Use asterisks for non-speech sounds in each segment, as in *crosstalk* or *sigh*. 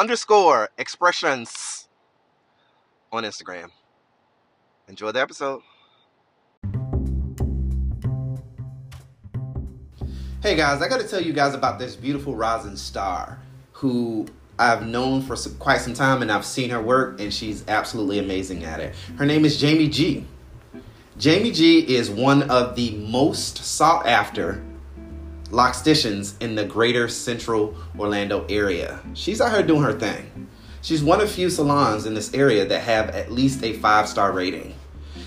underscore expressions on Instagram. Enjoy the episode. Hey guys, I got to tell you guys about this beautiful rising star who I've known for some, quite some time and I've seen her work and she's absolutely amazing at it. Her name is Jamie G. Jamie G is one of the most sought after locsticians in the greater central Orlando area. She's out here doing her thing. She's one of few salons in this area that have at least a five star rating.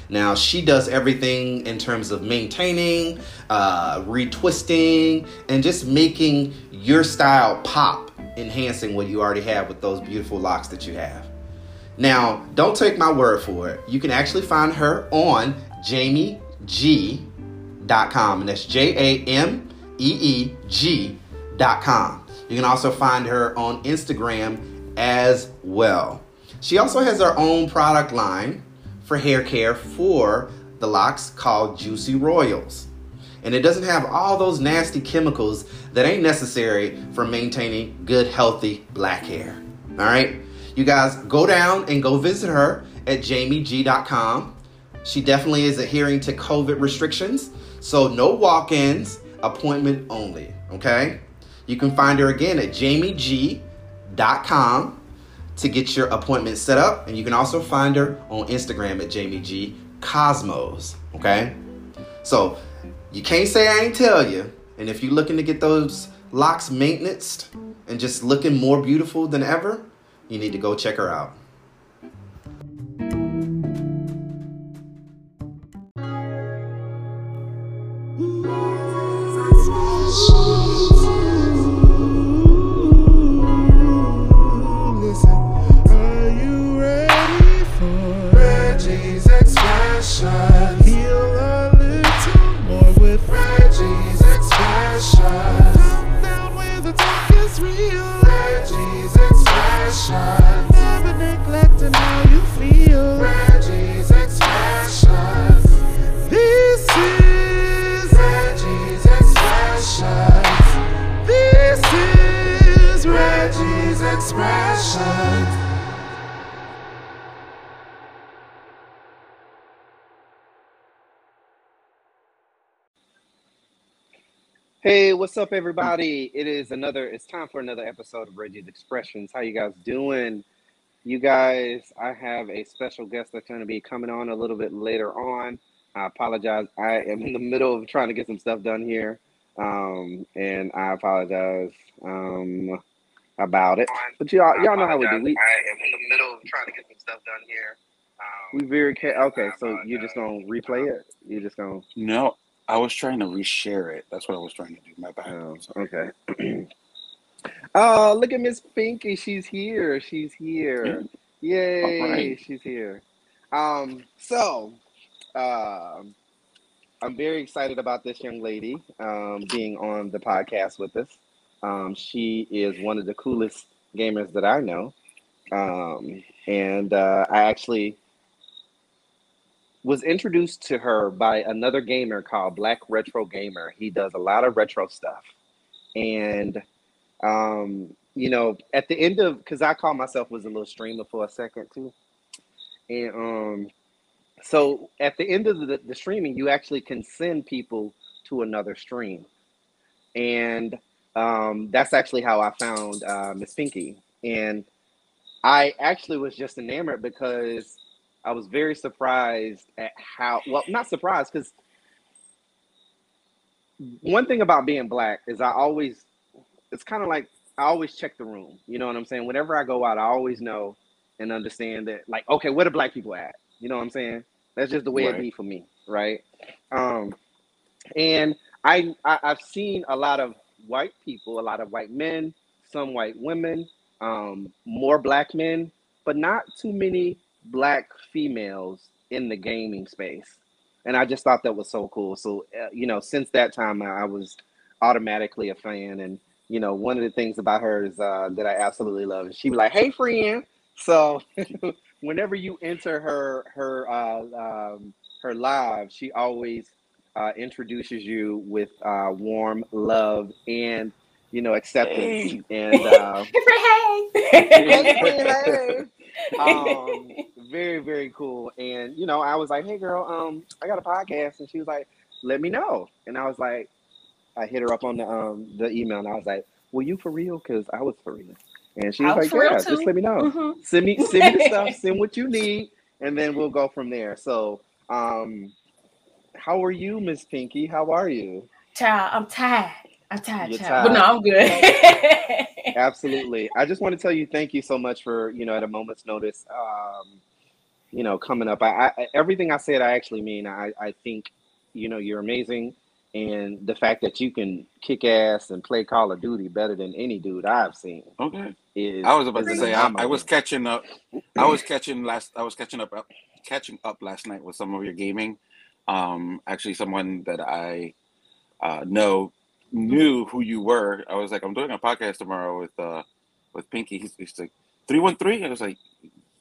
Now, she does everything in terms of maintaining, uh, retwisting, and just making your style pop, enhancing what you already have with those beautiful locks that you have. Now, don't take my word for it. You can actually find her on jamieg.com, and that's J A M E E G.com. You can also find her on Instagram as well. She also has her own product line for hair care for the locks called Juicy Royals. And it doesn't have all those nasty chemicals that ain't necessary for maintaining good, healthy black hair. All right? You guys go down and go visit her at jamieg.com. She definitely is adhering to COVID restrictions, so no walk ins, appointment only. Okay? You can find her again at jamieg.com to get your appointment set up. And you can also find her on Instagram at Jamie G Cosmos. Okay? So you can't say I ain't tell you. And if you're looking to get those locks maintenance and just looking more beautiful than ever, you need to go check her out. shine. Hey, what's up, everybody? It is another. It's time for another episode of Reggie's Expressions. How you guys doing? You guys, I have a special guest that's going to be coming on a little bit later on. I apologize. I am in the middle of trying to get some stuff done here, um, and I apologize um, about it. But y'all, y'all know how we do. We, I am in the middle of trying to get some stuff done here. Um, we very ca- okay. So you're just gonna replay it? You're just gonna no. I was trying to reshare it. That's what I was trying to do. My bad. Oh, okay. *clears throat* oh, look at Miss Pinky. She's here. She's here. Yay! Right. She's here. Um, so, uh, I'm very excited about this young lady um, being on the podcast with us. Um, she is one of the coolest gamers that I know, um, and uh, I actually was introduced to her by another gamer called Black Retro Gamer. He does a lot of retro stuff. And um, you know, at the end of because I call myself was a little streamer for a second too. And um so at the end of the, the streaming, you actually can send people to another stream. And um, that's actually how I found uh, Miss Pinky. And I actually was just enamored because I was very surprised at how well, not surprised because one thing about being black is I always, it's kind of like I always check the room. You know what I'm saying? Whenever I go out, I always know and understand that, like, okay, where the black people at? You know what I'm saying? That's just the way right. it be for me, right? Um, and I, I I've seen a lot of white people, a lot of white men, some white women, um, more black men, but not too many black females in the gaming space. And I just thought that was so cool. So, uh, you know, since that time, I was automatically a fan. And, you know, one of the things about her is uh, that I absolutely love she be like, hey, friend. So *laughs* whenever you enter her, her, uh, um, her live, she always uh, introduces you with uh, warm love and you know acceptance hey. and uh, *laughs* hey. *laughs* um, *laughs* very very cool and you know i was like hey girl um i got a podcast and she was like let me know and i was like i hit her up on the um the email and i was like were you for real because i was for real and she was like yeah just let me know mm-hmm. send me send me the stuff *laughs* send what you need and then we'll go from there so um how are you, Miss Pinky? How are you? Child, I'm tired. I'm tired, You're. Tired. But no, I'm good. Absolutely. I just want to tell you thank you so much for, you know, at a moment's notice, um, you know, coming up. I, I everything I said I actually mean. I, I think, you know, you're amazing. And the fact that you can kick ass and play Call of Duty better than any dude I've seen. Okay. Is, I was about to say I, I was catching up. I was catching last. I was catching up, up, catching up last night with some of your gaming um, actually someone that I uh, know knew who you were. I was like, I'm doing a podcast tomorrow with uh, with Pinky. He's, he's like three one three. I was like,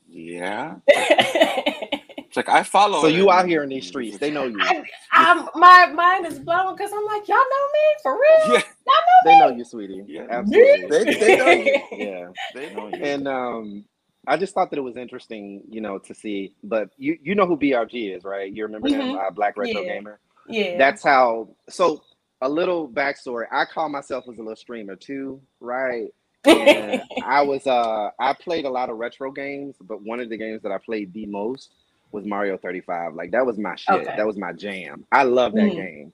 yeah. it's like I follow. So you out here in these streets? They know you. I, I'm, my mind is blown because I'm like, y'all know me for real. Yeah. Y'all know they me. know you, sweetie. Yeah, absolutely. they, they know you. *laughs* Yeah, they know you. And um, I just thought that it was interesting, you know, to see. But you you know who BRG is, right? You remember mm-hmm. him, uh, Black Retro yeah. Gamer. Yeah. That's how. So a little backstory. I call myself as a little streamer too, right? *laughs* And I was uh I played a lot of retro games, but one of the games that I played the most was Mario 35. Like that was my shit. Okay. That was my jam. I love that mm-hmm. game.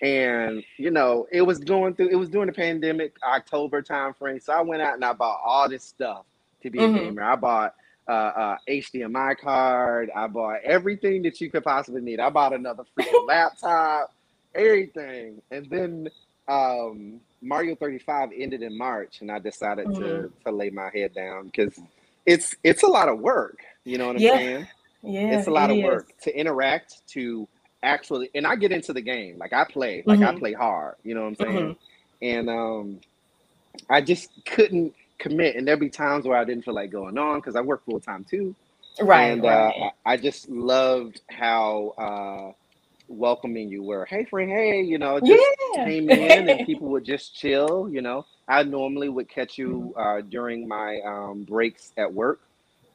And you know, it was going through it was during the pandemic, October time frame. So I went out and I bought all this stuff to be mm-hmm. a gamer. I bought uh, uh, HDMI card. I bought everything that you could possibly need. I bought another freaking *laughs* laptop, everything. And then um, Mario 35 ended in March, and I decided mm-hmm. to to lay my head down because it's it's a lot of work. You know what I'm yeah. saying? Yeah, it's a lot of work to interact to actually. And I get into the game like I play, like mm-hmm. I play hard. You know what I'm saying? Mm-hmm. And um, I just couldn't commit. And there'll be times where I didn't feel like going on because I work full time too. Right. And right. Uh, I just loved how uh, welcoming you were. Hey, friend. Hey, you know, just yeah. came *laughs* in and people would just chill. You know, I normally would catch you mm-hmm. uh, during my um, breaks at work.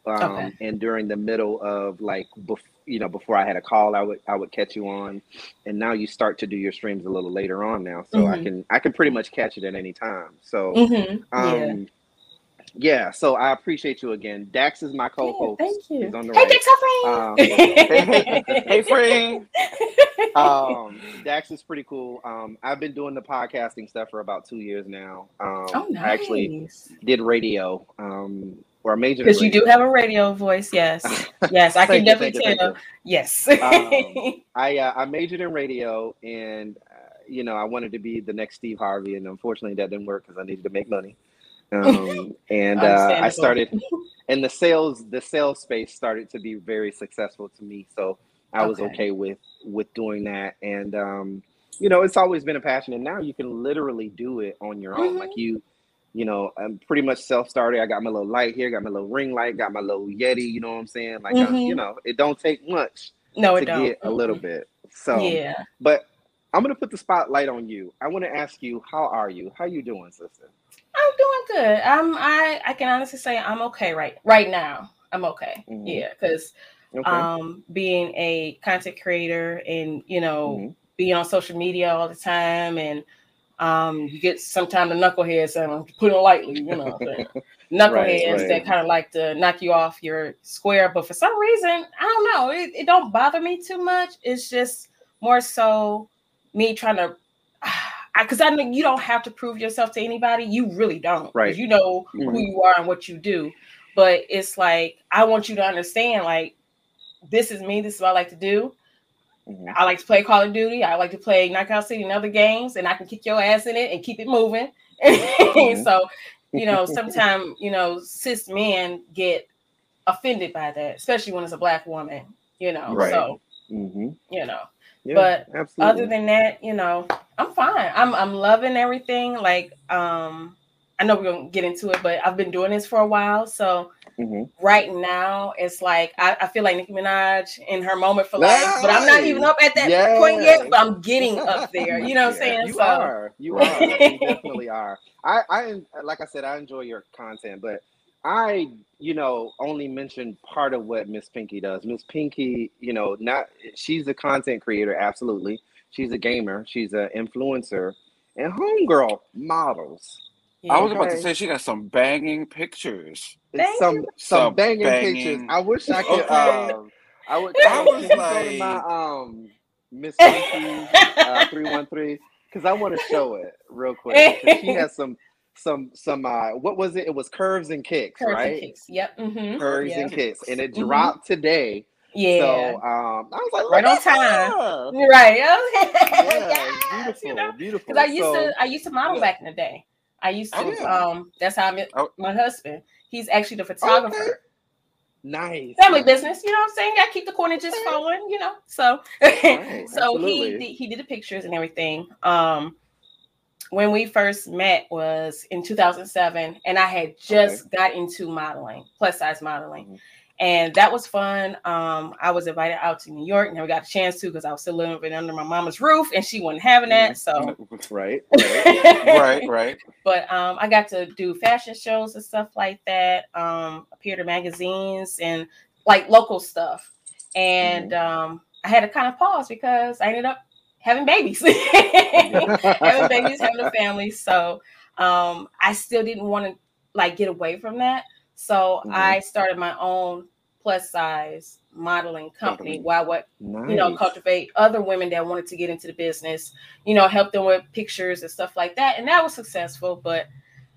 Um, okay. and during the middle of like bef- you know before I had a call I would I would catch you on and now you start to do your streams a little later on now so mm-hmm. I can I can pretty much catch it at any time so mm-hmm. um yeah, so I appreciate you again. Dax is my co-host. Yeah, thank you. He's on the hey, right. Dax, um, *laughs* hey, friend. Um, Dax is pretty cool. Um, I've been doing the podcasting stuff for about two years now. Um, oh, nice. I actually did radio. Um, or major because you do have a radio voice. Yes, *laughs* yes, I can definitely you, tell. You. Yes, um, *laughs* I uh, I majored in radio, and uh, you know I wanted to be the next Steve Harvey, and unfortunately that didn't work because I needed to make money. Um, and uh, I started, and the sales, the sales space started to be very successful to me. So I was okay, okay with with doing that, and um, you know, it's always been a passion. And now you can literally do it on your own. Mm-hmm. Like you, you know, I'm pretty much self started. I got my little light here, got my little ring light, got my little Yeti. You know what I'm saying? Like, mm-hmm. I, you know, it don't take much No, it don't. get a little bit. So Yeah. but I'm gonna put the spotlight on you. I want to ask you, how are you? How you doing, sister? I'm doing good. I'm I I can honestly say I'm okay right right now. I'm okay. Mhm. Yeah, because Okay. um being a content creator and you know Mhm. being on social media all the time and um you get sometimes the knuckleheads and I'm putting it lightly, you know, *laughs* knuckleheads right. that kind of like to knock you off your square. But for some reason, I don't know, it, it don't bother me too much. It's just more so me trying to because I, know you don't have to prove yourself to anybody. You really don't. Right. You know who Mhm. you are and what you do. But it's like I want you to understand, like, this is me. This is what I like to do. Mhm. I like to play Call of Duty. I like to play Knockout City and other games, and I can kick your ass in it and keep it moving. *laughs* Mhm. so, you know, *laughs* sometimes you know, cis men get offended by that, especially when it's a black woman. You know, Right. so Mhm. you know. Yeah, But absolutely. Other than that, you know, I'm fine. I'm I'm loving everything. Like, um, I know we're gonna get into it, but I've been doing this for a while, so Mhm. right now it's like I, I feel like Nicki Minaj in her moment for life, but I'm not even up at that point yet, but I'm getting up *laughs* there. You know what I'm Yeah, saying? You so are. You are. You *laughs* definitely are. I, I, like I said, I enjoy your content, but I, you know, only mentioned part of what Miss Pinky does. Miss Pinky, you know, not she's a content creator, absolutely. She's a gamer. She's an influencer, and homegirl models. I was yeah. about to say she got some banging pictures. Thank some some Some banging, banging- pictures. I wish I could. Okay. Um, I would. I was can you go to my like- um Miss uh, *laughs* three one three because I want to show it real quick. she has some some some uh what was it? It was curves and kicks, Curves and right? kicks. Yep. Mm-hmm. Curves Yeah. and kicks, and it Mhm. dropped today. Yeah. So um, I was like, Right on time. *laughs* right. Yeah, yes, *laughs* beautiful, you know? beautiful. Because I used So, to I used to model Yeah. back in the day. I used to Oh, yeah. um that's how I met Oh. my husband. He's actually the photographer. nice. Family business, you know what I'm saying? Gotta keep the corner just Okay. flowing, you know. So Right, *laughs* so he absolutely. did, he did the pictures and everything. Um when we first met was in 2007 and I had just got into modeling, plus size modeling. Mhm. And that was fun. Um, I was invited out to New York, never got a chance to because I was still living under my mama's roof and she wasn't having that. So Right. *laughs* right. right, right. but um, I got to do fashion shows and stuff like that. Um, appeared in magazines and like local stuff. And Mm-hmm. um, I had to kind of pause because I ended up having babies, *laughs* *laughs* having babies, having a family. So um, I still didn't want to like get away from that. So Mhm. I started my own plus size modeling company I would Nice. you know, cultivate other women that wanted to get into the business, you know, help them with pictures and stuff like that. And that was successful, but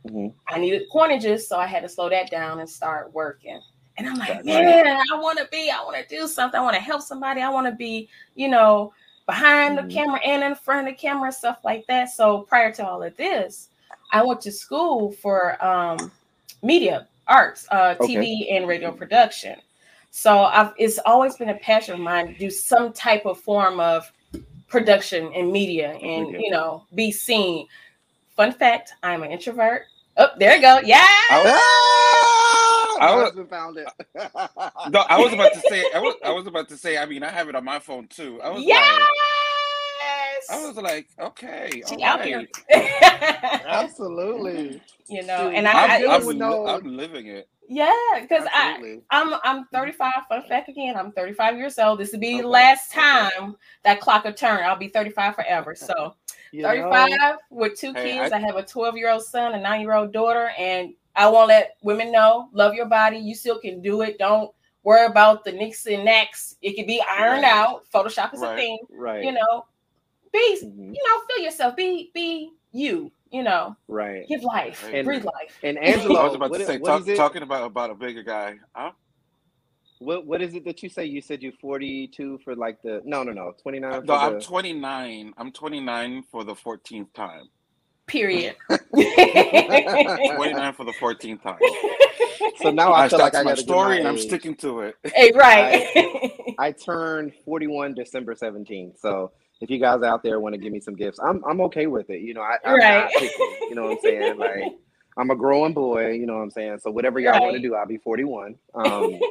Mhm. I needed coinages, so I had to slow that down and start working. And I'm like, Gotcha. man, I want to be, I want to do something. I want to help somebody. I want to be, you know, behind Mhm. the camera and in front of the camera, stuff like that. So prior to all of this, I went to school for um, media arts, uh, Okay. TV and radio production. So I've, it's always been a passion of mine to do some type of form of production and media and Media. you know be seen. Fun fact: I'm an introvert. Oh, there you go. Yeah. I was, Ah, I was- found it. no, I was about to say. I was. I was about to say. I mean, I have it on my phone too. I was Yes. like, I was like, okay, She all out right. here. *laughs* Absolutely. you know, and I'm, I, really I I'm, would know- I'm living it. yeah, because I I'm I'm 35. Fun fact again, I'm 35 years old. This will be the Okay, last okay. time that clock will turn. I'll be 35 forever. So *laughs* You know, 35 with two Hey, kids. I- I, have a 12 year old son, a nine year old daughter, and I won't let women know love your body. You still can do it. Don't worry about the nicks and knacks. It can be ironed Right. out. Photoshop is a thing. right. You know, be Mhm, you know, feel yourself. Be be you. You know, Right. give life, And- breathe life. And *laughs* I Angelo, was about what, to say, talk, talking about about a bigger guy. Huh? What what is it that you say? You said you're 42 for like the no no no 29 for No, I'm the 29. I'm 29 for the 14th time. Period. *laughs* *laughs* 29 for the 14th time. so now I, I, feel like that's I my got to story, and I'm sticking to it. hey, right. I turned 41 December 17th. So if you guys out there want to give me some gifts, I'm I'm okay with it. You know, I, I'm Right. not picky. You know what I'm saying? Like *laughs* I'm a growing boy. You know what I'm saying? So whatever y'all want to do, I'll be 41. *laughs* Um,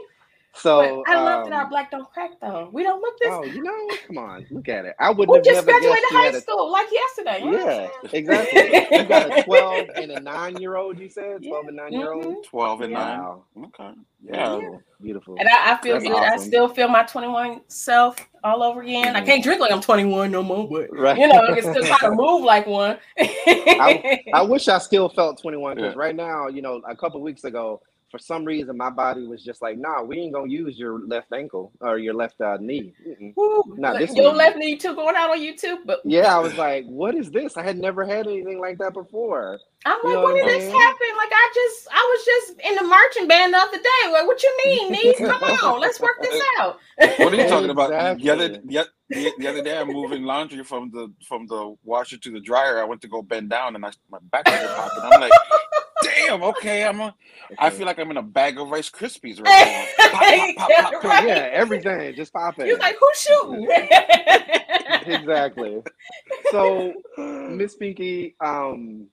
So But I love that our um, black don't crack though. We don't look this. Oh, you know, come on, look at it. I would we have just never graduated high had a school like yesterday. you know what I'm Yeah, exactly. You got a *laughs* 12 and a 9 year old, you said? 12 Yeah. and 9 year old? Mhm. Twelve and Yeah. nine. Wow. Okay. Yeah. Beautiful. Beautiful. And I, I feel That's good. I still feel my 21 self all over again. I Mhm. can't drink like I'm 21 no more, but Right. you know, I can still try to move like one. *laughs* I *laughs* wish I still felt 21 because Yeah. right now, you know, a couple weeks ago, for some reason, my body was just like, nah, we ain't to use your left ankle or your left uh, knee. Woo. Not this your one. left knee too going out on YouTube, but Yeah, I was like, what is this? I had never had anything like that before. I'm You like, know when what did I'm this happen? Like, I just, I was just in the marching band the other day. Like, what you mean, knees? *laughs* Come on, let's work this out. What are you talking about? The other the, the, the other day, I'm moving laundry from the from the washer to the dryer. I went to go bend down, and I my back started popping. I'm like, damn. Okay, I'm. A, I feel like I'm in a bag of Rice Krispies right now. *laughs* Pop, pop, pop, Yeah, pop, pop. right. Yeah, everything just popping. He was like, who's shooting? *laughs* exactly. So, Miss Pinky, um,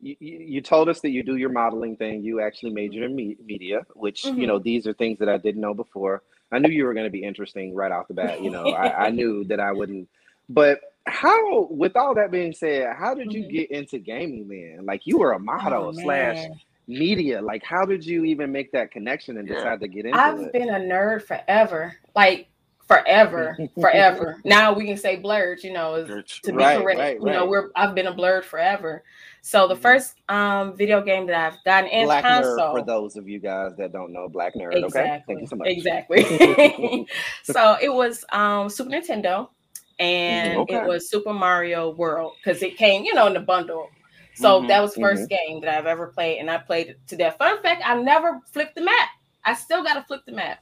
you, you you told us that you do your modeling thing. You actually majored in me- media, which you Mhm. know these are things that I didn't know before. I knew you were going to be interesting right off the bat. You know, I, I knew *laughs* that I wouldn't. But how, with all that being said, how did you Mhm. get into gaming then? Like you were a model Oh, slash media. Like how did you even make that connection and decide to get into I've it? been a nerd forever. Like, forever, forever. *laughs* Now we can say blerd, you know, is to be Right, correct. right, You know, we're I've been a blerd forever. So the Mhm. first um video game that I've gotten in Black console. nerd for those of you guys that don't know Black nerd. Okay, thank you so much. Exactly. *laughs* so it was um Super Nintendo and Okay. it was Super Mario World because it came, you know, in the bundle. So Mhm, that was the 1st game that I've ever played, and I played it to death. Fun fact: I never flipped the map. I still got to flip the map.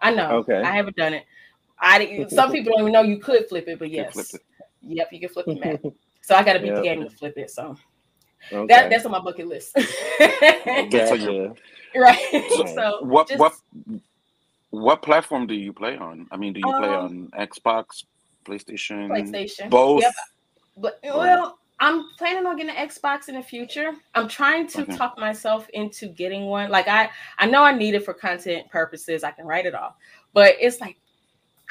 I know. Okay. I haven't done it. I didn't- some *laughs* people don't even know you could flip it, but yes, flipped it. yep, you can flip the map. *laughs* So I got to beat the game to flip it. So Okay. that that's on my bucket list. *laughs* Okay, so you're- Gotcha. right. So So What just- what what platform do you play on? I mean, do you play Um, on Xbox, PlayStation, PlayStation. both? Yep. But well, I'm planning on getting an Xbox in the future. I'm trying to Okay. talk myself into getting one. Like I, I know I need it for content purposes. I can write it off, but it's like,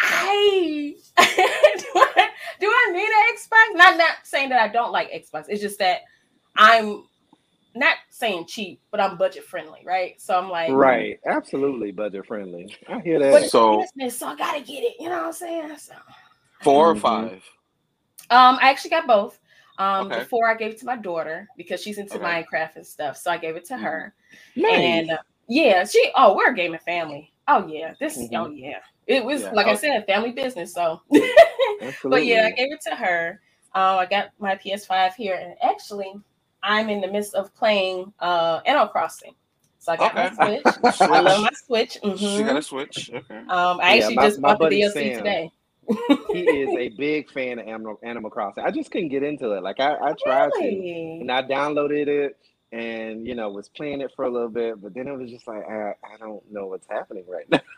I do, I do I need an Xbox? Not not saying that I don't like Xbox. It's just that I'm not saying cheap, but I'm budget friendly, right? So I'm like, Right, absolutely budget friendly. I hear that. it's So- business, so I gotta get it. You know what I'm saying? So, Four or Mhm. five? Um, I actually got both. Um, Okay. before I gave it to my daughter because she's into Okay. Minecraft and stuff, so I gave it to Mhm. her. Nice. And uh, yeah, she. Oh, we're a gaming family. Oh yeah, this. Mhm. Oh yeah, it was Yeah. like I Oh. said, family business. So, *laughs* but yeah, I gave it to her. Um, I got my PS5 here, and actually, I'm in the midst of playing uh Animal Crossing. So I got Okay. my Switch. *laughs* I love my Switch. She Mhm. got a Switch. Okay. Um, I Yeah, actually my- just my bought the DLC Sam. today. he is a big fan of Animal, Animal Crossing. I just couldn't get into it. Like I, I tried to, and I downloaded it, and you know was playing it for a little bit, but then it was just like I, I don't know what's happening right now. *laughs*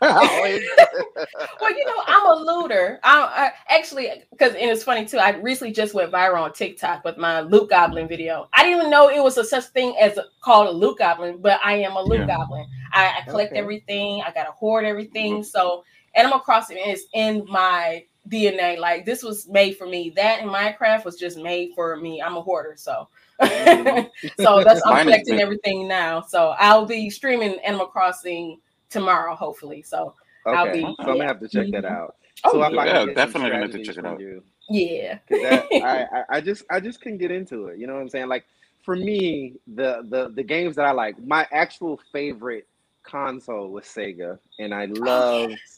well, you know, I'm a looter. I, I actually, because and it's funny too. I recently just went viral on TikTok with my loot goblin video. I didn't even know it was a such thing as a, called a loot goblin, but I am a loot Yeah. goblin. I, I collect Okay. everything. I got to hoard everything. Mhm. So Animal Crossing is in my DNA. Like this was made for me. That and Minecraft was just made for me. I'm a hoarder, so. *laughs* So that's I'm collecting everything now. So I'll be streaming Animal Crossing tomorrow, hopefully. So I'll be- so I'm gonna have to check that out. Oh, so yeah. I can Yeah, definitely gonna have to check it out. you. yeah. 'Cause that, *laughs* I, I, I just I just couldn't get into it. You know what I'm saying? Like for me, the the the games that I like, my actual favorite console was Sega, and I oh, love yes.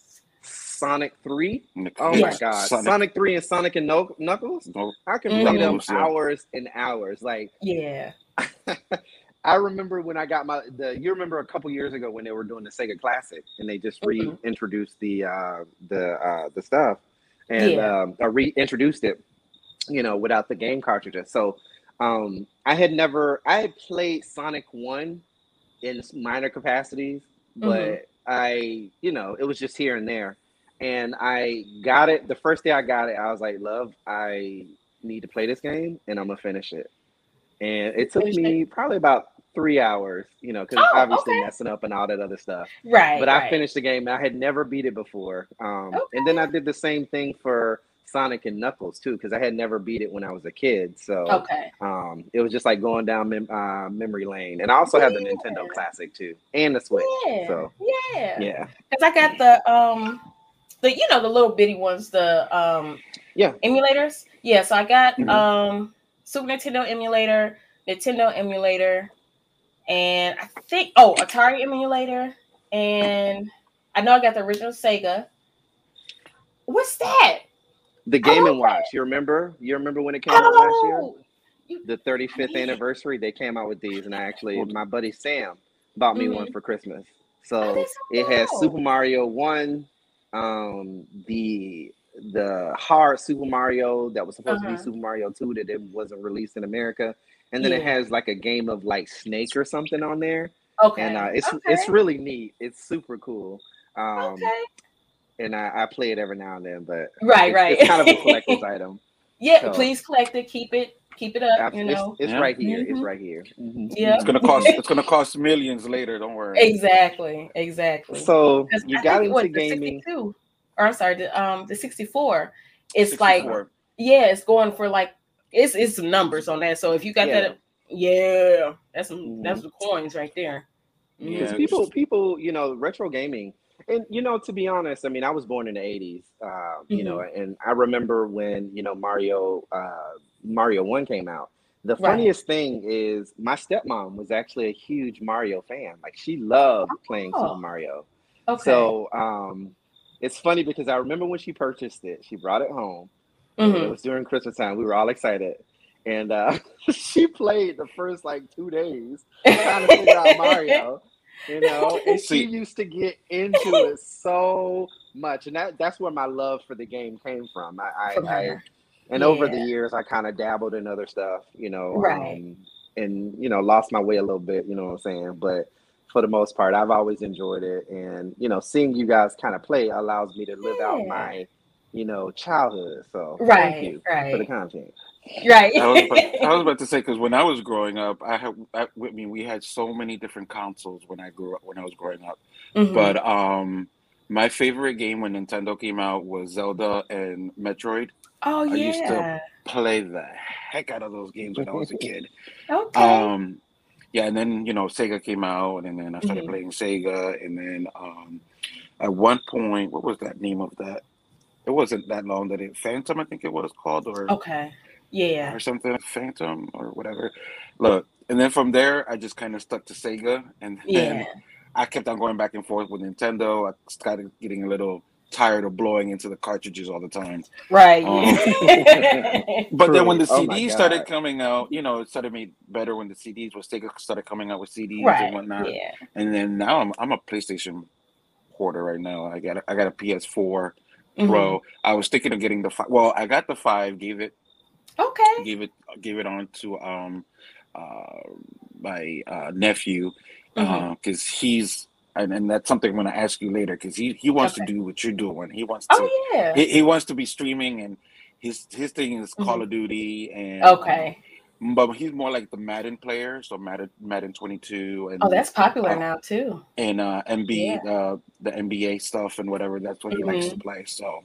Sonic Three. Oh Yeah. my god, Sonic. Sonic, Three and Sonic and Knuck- Knuckles. No, I can play them yeah. hours and hours. Like Yeah. *laughs* I remember when I got my the. You remember a couple years ago when they were doing the Sega Classic and they just Mhm. reintroduced the uh, the uh, the stuff and Yeah. um, or reintroduced it, you know, without the game cartridges. So um, I had never I had played Sonic One in minor capacities, but Mhm. I you know it was just here and there, and I got it the first day I got it. I was like, love, I need to play this game and I'm gonna finish it. And it took me probably about three hours, you know, because Oh, obviously okay. messing up and all that other stuff. Right. But I finished the game. I had never beat it before. Um, And then I did the same thing for Sonic and Knuckles too, because I had never beat it when I was a kid. So Okay. um, it was just like going down mem- uh, memory lane. And I also have the Nintendo Classic too, and the Switch. Yeah. So yeah. yeah, Because I got the um the you know the little bitty ones, the um Yeah. emulators. Yeah, so I got Mhm. um Super Nintendo emulator, Nintendo emulator, and I think oh Atari emulator, and I know I got the original Sega. What's that? the Game and Watch. You remember? You remember when it came out last year? Oh, The 35th Yeah. anniversary. They came out with these, and I actually, my buddy Sam bought me one for Christmas. Mm-hmm. Oh, So that's it has. Super Mario One, um, the the hard Super Mario that was supposed to Uh-huh. be Super Mario Two that it wasn't released in America, and then it has like a game of like Snake or something on there, okay. and uh, it's okay. it's really neat. It's super cool. Um, okay. and I, I play it every now and then, but Right, it's, right. it's kind of a collector's *laughs* item. Yeah, so- please collect it. Keep it. Keep it up. Abs- You know. it's Yeah. right here. It's Mhm. right here. Mhm. Yeah. It's gonna cost. It's gonna cost millions later. Don't worry. Exactly. Exactly. So you I got think, into what, the gaming. 62, or I'm sorry, the um the 64. It's like yeah, it's going for like it's it's some numbers on that. So if you got Yeah. that, yeah, that's some Mhm. that's the coins right there. Yeah. Because people, people, you know, retro gaming, and you know, to be honest, I mean, I was born in the '80s, uh, you know, Mm-hmm. and I remember when you know Mario, uh, Mario One came out. The Right. funniest thing is my stepmom was actually a huge Mario fan. Like she loved playing Oh. Super Mario. Okay. So um, it's funny because I remember when she purchased it, she brought it home. and It was during Christmas time. We were all excited. And uh, *laughs* she played the first like two days trying to figure out *laughs* Mario, you know, *laughs* and she used to get into it so much, and that that's where my love for the game came from. I, I, I and over the years, I kind of dabbled in other stuff, you know, Right. um, and you know, lost my way a little bit, you know what I'm saying, but. For the most part, I've always enjoyed it, and you know, seeing you guys kind of play allows me to live out my, you know, childhood. So Right, thank you right. for the content. Right. I was, about, I was about to say because when I was growing up, I had I, I mean we had so many different consoles when I grew up when I was growing up. Mhm. But um, my favorite game when Nintendo came out was Zelda and Metroid. oh yeah. I used to- Play the heck out of those games when I was a kid. Okay. Um, yeah, and then you know Sega came out, and then I started Mhm. playing Sega, and then um, at one point, what was that name of that? It wasn't that long that it Phantom, I think it was called, or okay. Yeah. or something, Phantom or whatever. Look, and then from there, I just kind of stuck to Sega, and then Yeah. I kept on going back and forth with Nintendo. I started getting a little tired of blowing into the cartridges all the time. Right. Um, yeah. *laughs* *laughs* But then when the True. Oh CDs started coming out, you know, it started made better when the CDs was Sega started coming out with CDs and whatnot. Yeah. And then now I'm I'm a PlayStation hoarder right now. I got a, I got a PS4 Mhm. Pro. I was thinking of getting the five. Well, I got the five. Gave it Okay. gave it gave it on to um uh my uh nephew because he's and, and that's something I'm gonna ask you later because he he wants Okay. to do what you're doing. He wants to Oh yeah. he, he wants to be streaming and his his thing is Call of Duty and Mm-hmm. Okay. um, but he's more like the Madden player, so Madden Madden 22 and Oh, that's popular uh, now too. and uh MB uh the NBA stuff and whatever. That's what he likes Mm-hmm. to play. So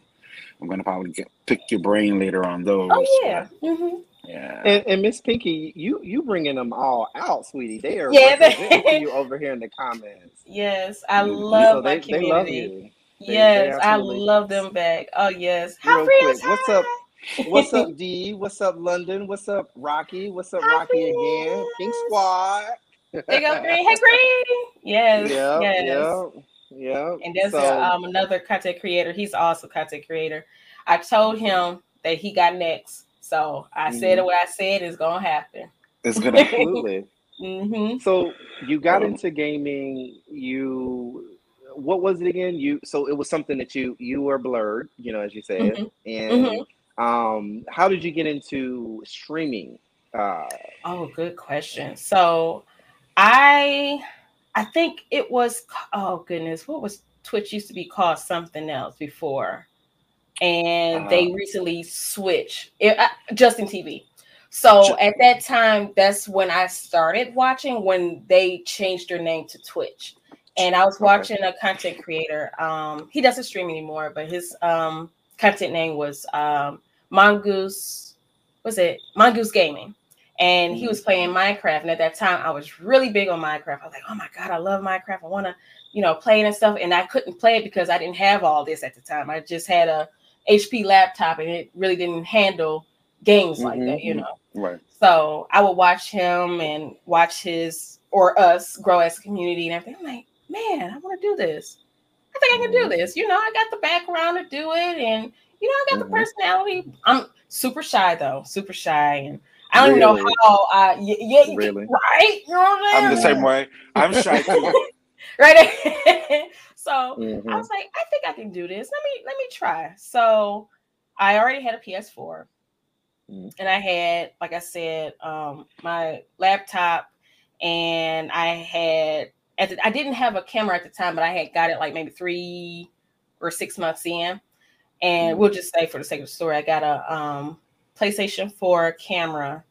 I'm gonna probably get pick your brain later on those. Oh yeah. hmm yeah. And, and Miss Pinky, you you bringing them all out, sweetie. They are Yeah, they- for you *laughs* over here in the comments. Yes, I You- you- love so my they, they love community. you. They- they yes, I love them back. Oh yes. Real Hi, friends. quick, what's up? What's up, *laughs* D? What's up, London? What's up, Rocky? What's up, Hi, Rocky again? Pink. Squad. Big up green. Hey *laughs* green. Yes. yeah, yes. yeah, yeah. And there's so, a, um, another content creator. He's also a content creator. I told him that he got next. So I said Mhm. what I said is gonna happen. It's *laughs* gonna absolutely. hmm So you got into gaming. You, what was it again? You so it was something that you you were blerd, you know, as you said. Mhm. And um, how did you get into streaming? Uh, Oh, good question. So I I think it was oh goodness, what was Twitch used to be called something else before. And they Uh. recently switched it, uh, Justin TV. So Sure. at that time, that's when I started watching when they changed their name to Twitch. And I was Okay. watching a content creator. Um, he doesn't stream anymore, but his um content name was um Mongoose, was it Mongoose Gaming? And he was playing Minecraft. And at that time, I was really big on Minecraft. I was like, oh my God, I love Minecraft. I want to, you know, play it and stuff. And I couldn't play it because I didn't have all this at the time. I just had a HP laptop and it really didn't handle games like that, you Mhm. know. Right. So I would watch him and watch his or us grow as a community and everything. I'm like, man, I want to do this. I think I can do Mhm. this. You know, I got the background to do it, and you know, I got Mhm. the personality. I'm super shy though, super shy, and I don't even know how. I yeah, yeah you- Really? right? You know what I'm I'm the same way. I'm shy too. *laughs* right? *laughs* so I Mhm. was like, I think I can do this. Let me let me try. So I already had a PS4, Mhm. and I had, like I said, um, my laptop, and I had at the, I didn't have a camera at the time, but I had got it like maybe three or six months in, and Mhm. we'll just say for the sake of the story, I got a um, PlayStation 4 camera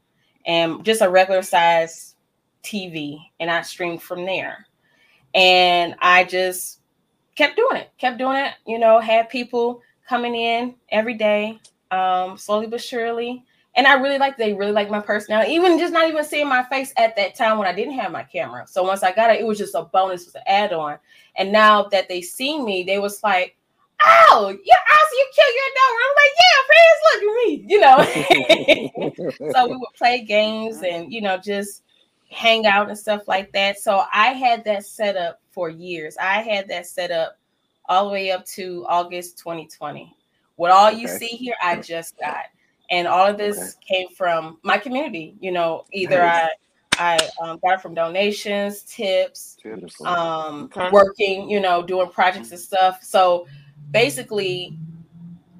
and just a regular size TV, and I streamed from there and I just kept doing it, kept doing it. You know, had people coming in every day, um, slowly but surely. And I really like they really like my personality, even just not even seeing my face at that time when I didn't have my camera. So once I got it, it was just a bonus, it was an add-on. And now that they see me, they was like, "Oh, yeah, Ozzy, you killed your dog." I'm like, "Yeah, friends, look at me," you know. *laughs* so we would play games and you know just hang out and stuff like that. So I had that set up for years. I had that set up all the way up to August 2020. What all you see here, I just got, and all of this came from my community. You know, either Nice. I I um, got it from donations, tips, um Okay. working you know doing projects and stuff so basically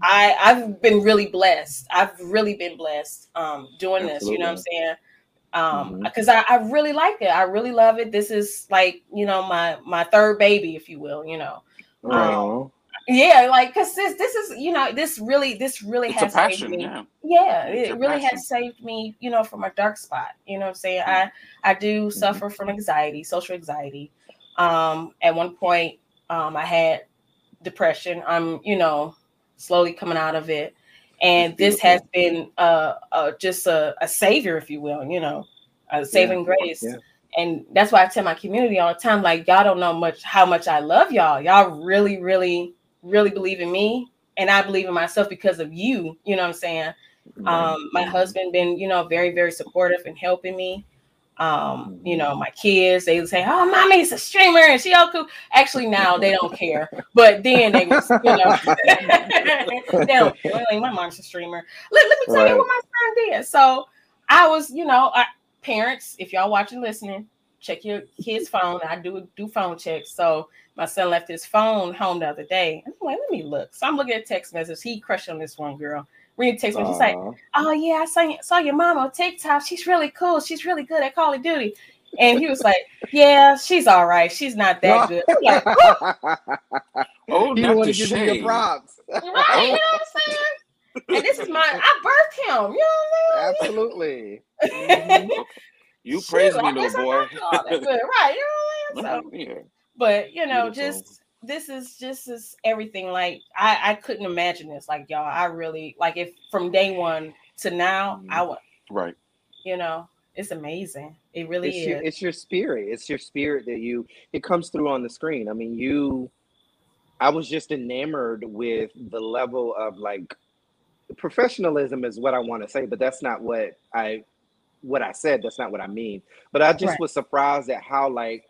i i've been really blessed. I've really been blessed um doing this you know what i'm saying? Um because I, I really like it. I really love it. This is like you know my my third baby if you will you know? Aw. yeah like because this this is you know this really this really It's a has saved me. Yeah. yeah it really passion. has saved me you know from a dark spot you know what i'm saying? I i do Mm-hmm. suffer from anxiety social anxiety. Um at one point um i had depression. I'm you know slowly coming out of it. And this has been uh, uh just a, a savior if you will you know a saving grace. Yeah. and that's why i tell my community all the time like y'all don't know much how much i love y'all. Y'all really really really believe in me. And i believe in myself because of you you know what i'm saying? Um my husband been you know very very supportive and helping me um you know my kids they would say oh mommy's a streamer and she all cool actually now they don't care but then they was you know *laughs* they don't care. *laughs* like my mom's a streamer. Let, let me tell Right. you what my son did. So i was you know I, parents if y'all watching listening check your kid's phone. I do do phone checks. So my son left his phone home the other day. And i'm like let me look. So i'm looking at text messages. He crushed on this one girl reading text me. She's like oh yeah, I saw, saw your mom on TikTok. She's really cool. She's really good at Call of Duty. And he was like, *laughs* yeah, she's all right. She's not that good. I'm like, *laughs* Oh, he not don't want to to give you shade. your props. *laughs* right, you know what I'm saying? And this is my, I birthed him. You know Absolutely. what I'm saying? Mm-hmm. You praise I me, little guess I'm boy. not doing all that good. Right, you know what I'm saying? So, yeah. but you know, Beautiful. just this is just is everything. Like I, I couldn't imagine this. Like y'all, I really like if from day one to now, I mm-hmm. would, Right. you know, it's amazing. It really it's is. your, it's your spirit. It's your spirit that you it comes through on the screen. I mean, you I was just enamored with the level of like professionalism is what I want to say, but that's not what I what I said. That's not what I mean. But I just Right. was surprised at how like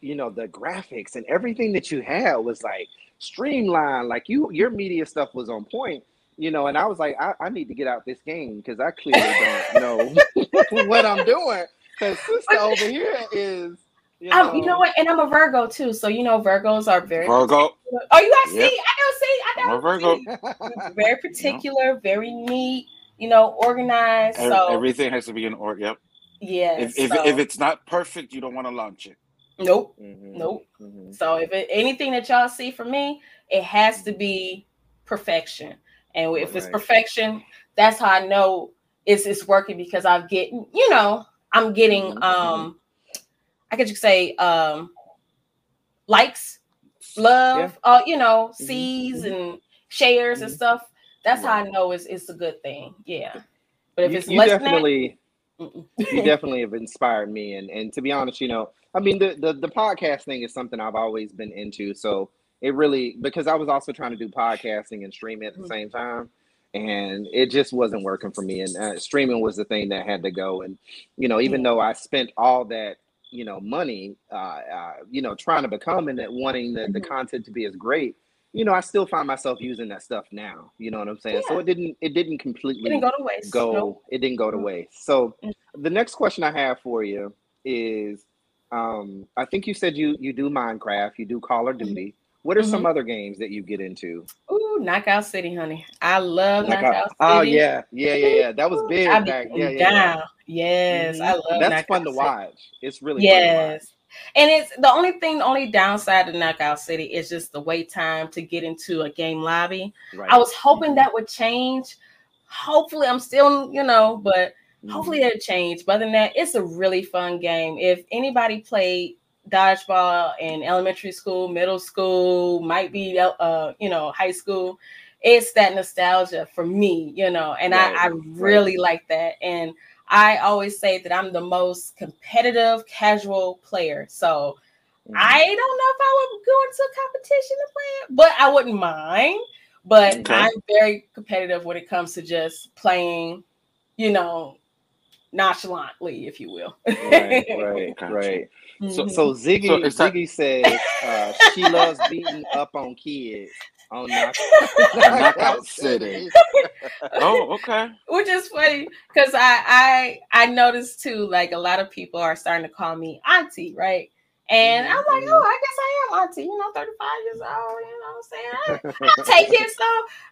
you know the graphics and everything that you had was like streamlined. Like you your media stuff was on point. You know, and I was like, I, I need to get out this game because I clearly don't *laughs* know *laughs* what I'm doing. Because sister *laughs* over here is, you know, you know what? And I'm a Virgo too, so you know Virgos are very. Virgo. Oh, you guys Yep. see? I know. See, I I'm a Virgo. see. Very particular, very neat. You know, organized. Ev- So Everything has to be in order. Yep. yeah. If if, so- if it's not perfect, you don't want to launch it. Nope, Mhm, nope. mhm. So if it, anything that y'all see from me, it has to be perfection. And if it's perfection, that's how I know it's it's working because I'm getting, you know, I'm getting Mhm, um I could just say um likes, love, uh, you know, Mhm, sees and shares and stuff. That's how I know it's it's a good thing. Yeah. But if you, it's you less definitely. You definitely have inspired me and and to be honest you know i mean the, the the podcast thing is something i've always been into so it really because i was also trying to do podcasting and streaming at the Mhm. same time and it just wasn't working for me and uh, streaming was the thing that had to go and you know even though i spent all that you know money uh, uh you know trying to become and that wanting the, the Mhm. content to be as great you know i still find myself using that stuff now you know what i'm saying so it didn't it didn't completely it didn't go to waste. go Nope. it didn't go to Mhm. waste so Mm. the next question i have for you is um i think you said you you do minecraft you do call of Mhm. duty what are some Mhm. other games that you get into Ooh, Knockout City, honey. I love like Knockout uh, oh yeah yeah yeah yeah that was big back yeah yeah yeah. Yes, I love that's Knockout fun to City. watch it's really fun to watch Yes. And it's the only thing, the only downside to Knockout City is just the wait time to get into a game lobby. I was hoping Mhm. that would change. Hopefully, I'm still, you know, but hopefully Mhm. it'll change. But other than that, it's a really fun game. If anybody played dodgeball in elementary school, middle school, might be uh, you know, high school, it's that nostalgia for me, you know, and right I, I right really like that. And I always say that I'm the most competitive casual player. So Mhm. I don't know if I would go into a competition to play it, but I wouldn't mind. But. Okay. I'm very competitive when it comes to just playing, you know, nonchalantly, if you will. right *laughs* right right so Mhm. so So ziggy is that ziggy says uh she loves beating up on kids on knock, *laughs* *laughs* Knockout City? Oh, okay. Which is funny because I I I noticed too, like a lot of people are starting to call me auntie, right? And I'm like, Mhm, oh, I guess I am auntie, you know, 35 years old, you know what I'm saying? I, I'll take it. So,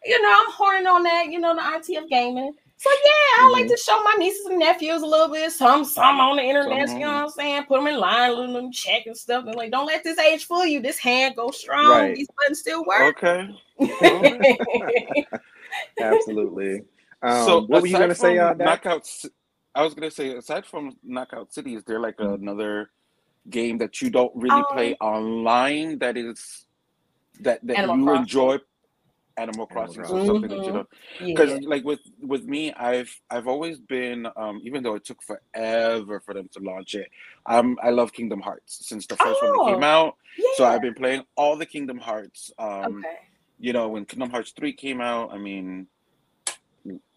you know, I'm horning on that, you know, the auntie of gaming. So yeah, I like mhm. to show my nieces and nephews a little bit, some some on the internet, Some you know what I'm saying? Put them in line, let them check and stuff. And like, don't let this age fool you. This hand goes strong. Right. These buttons still work. Okay. Okay. *laughs* *laughs* Absolutely. So Um, what were you gonna say, from uh, Knockout, I was gonna say aside from Knockout City, is there like another game that you don't really play Um, online that is that that Animal you Crossing. enjoy? Animal Animal Crossing, so Crossing. something that you Mhm. don't Yeah. because like with with me i've i've always been um even though it took forever for them to launch it um i love kingdom hearts since the first one that came Oh, out so i've been playing all the kingdom hearts um Okay. you know when kingdom hearts 3 came out i mean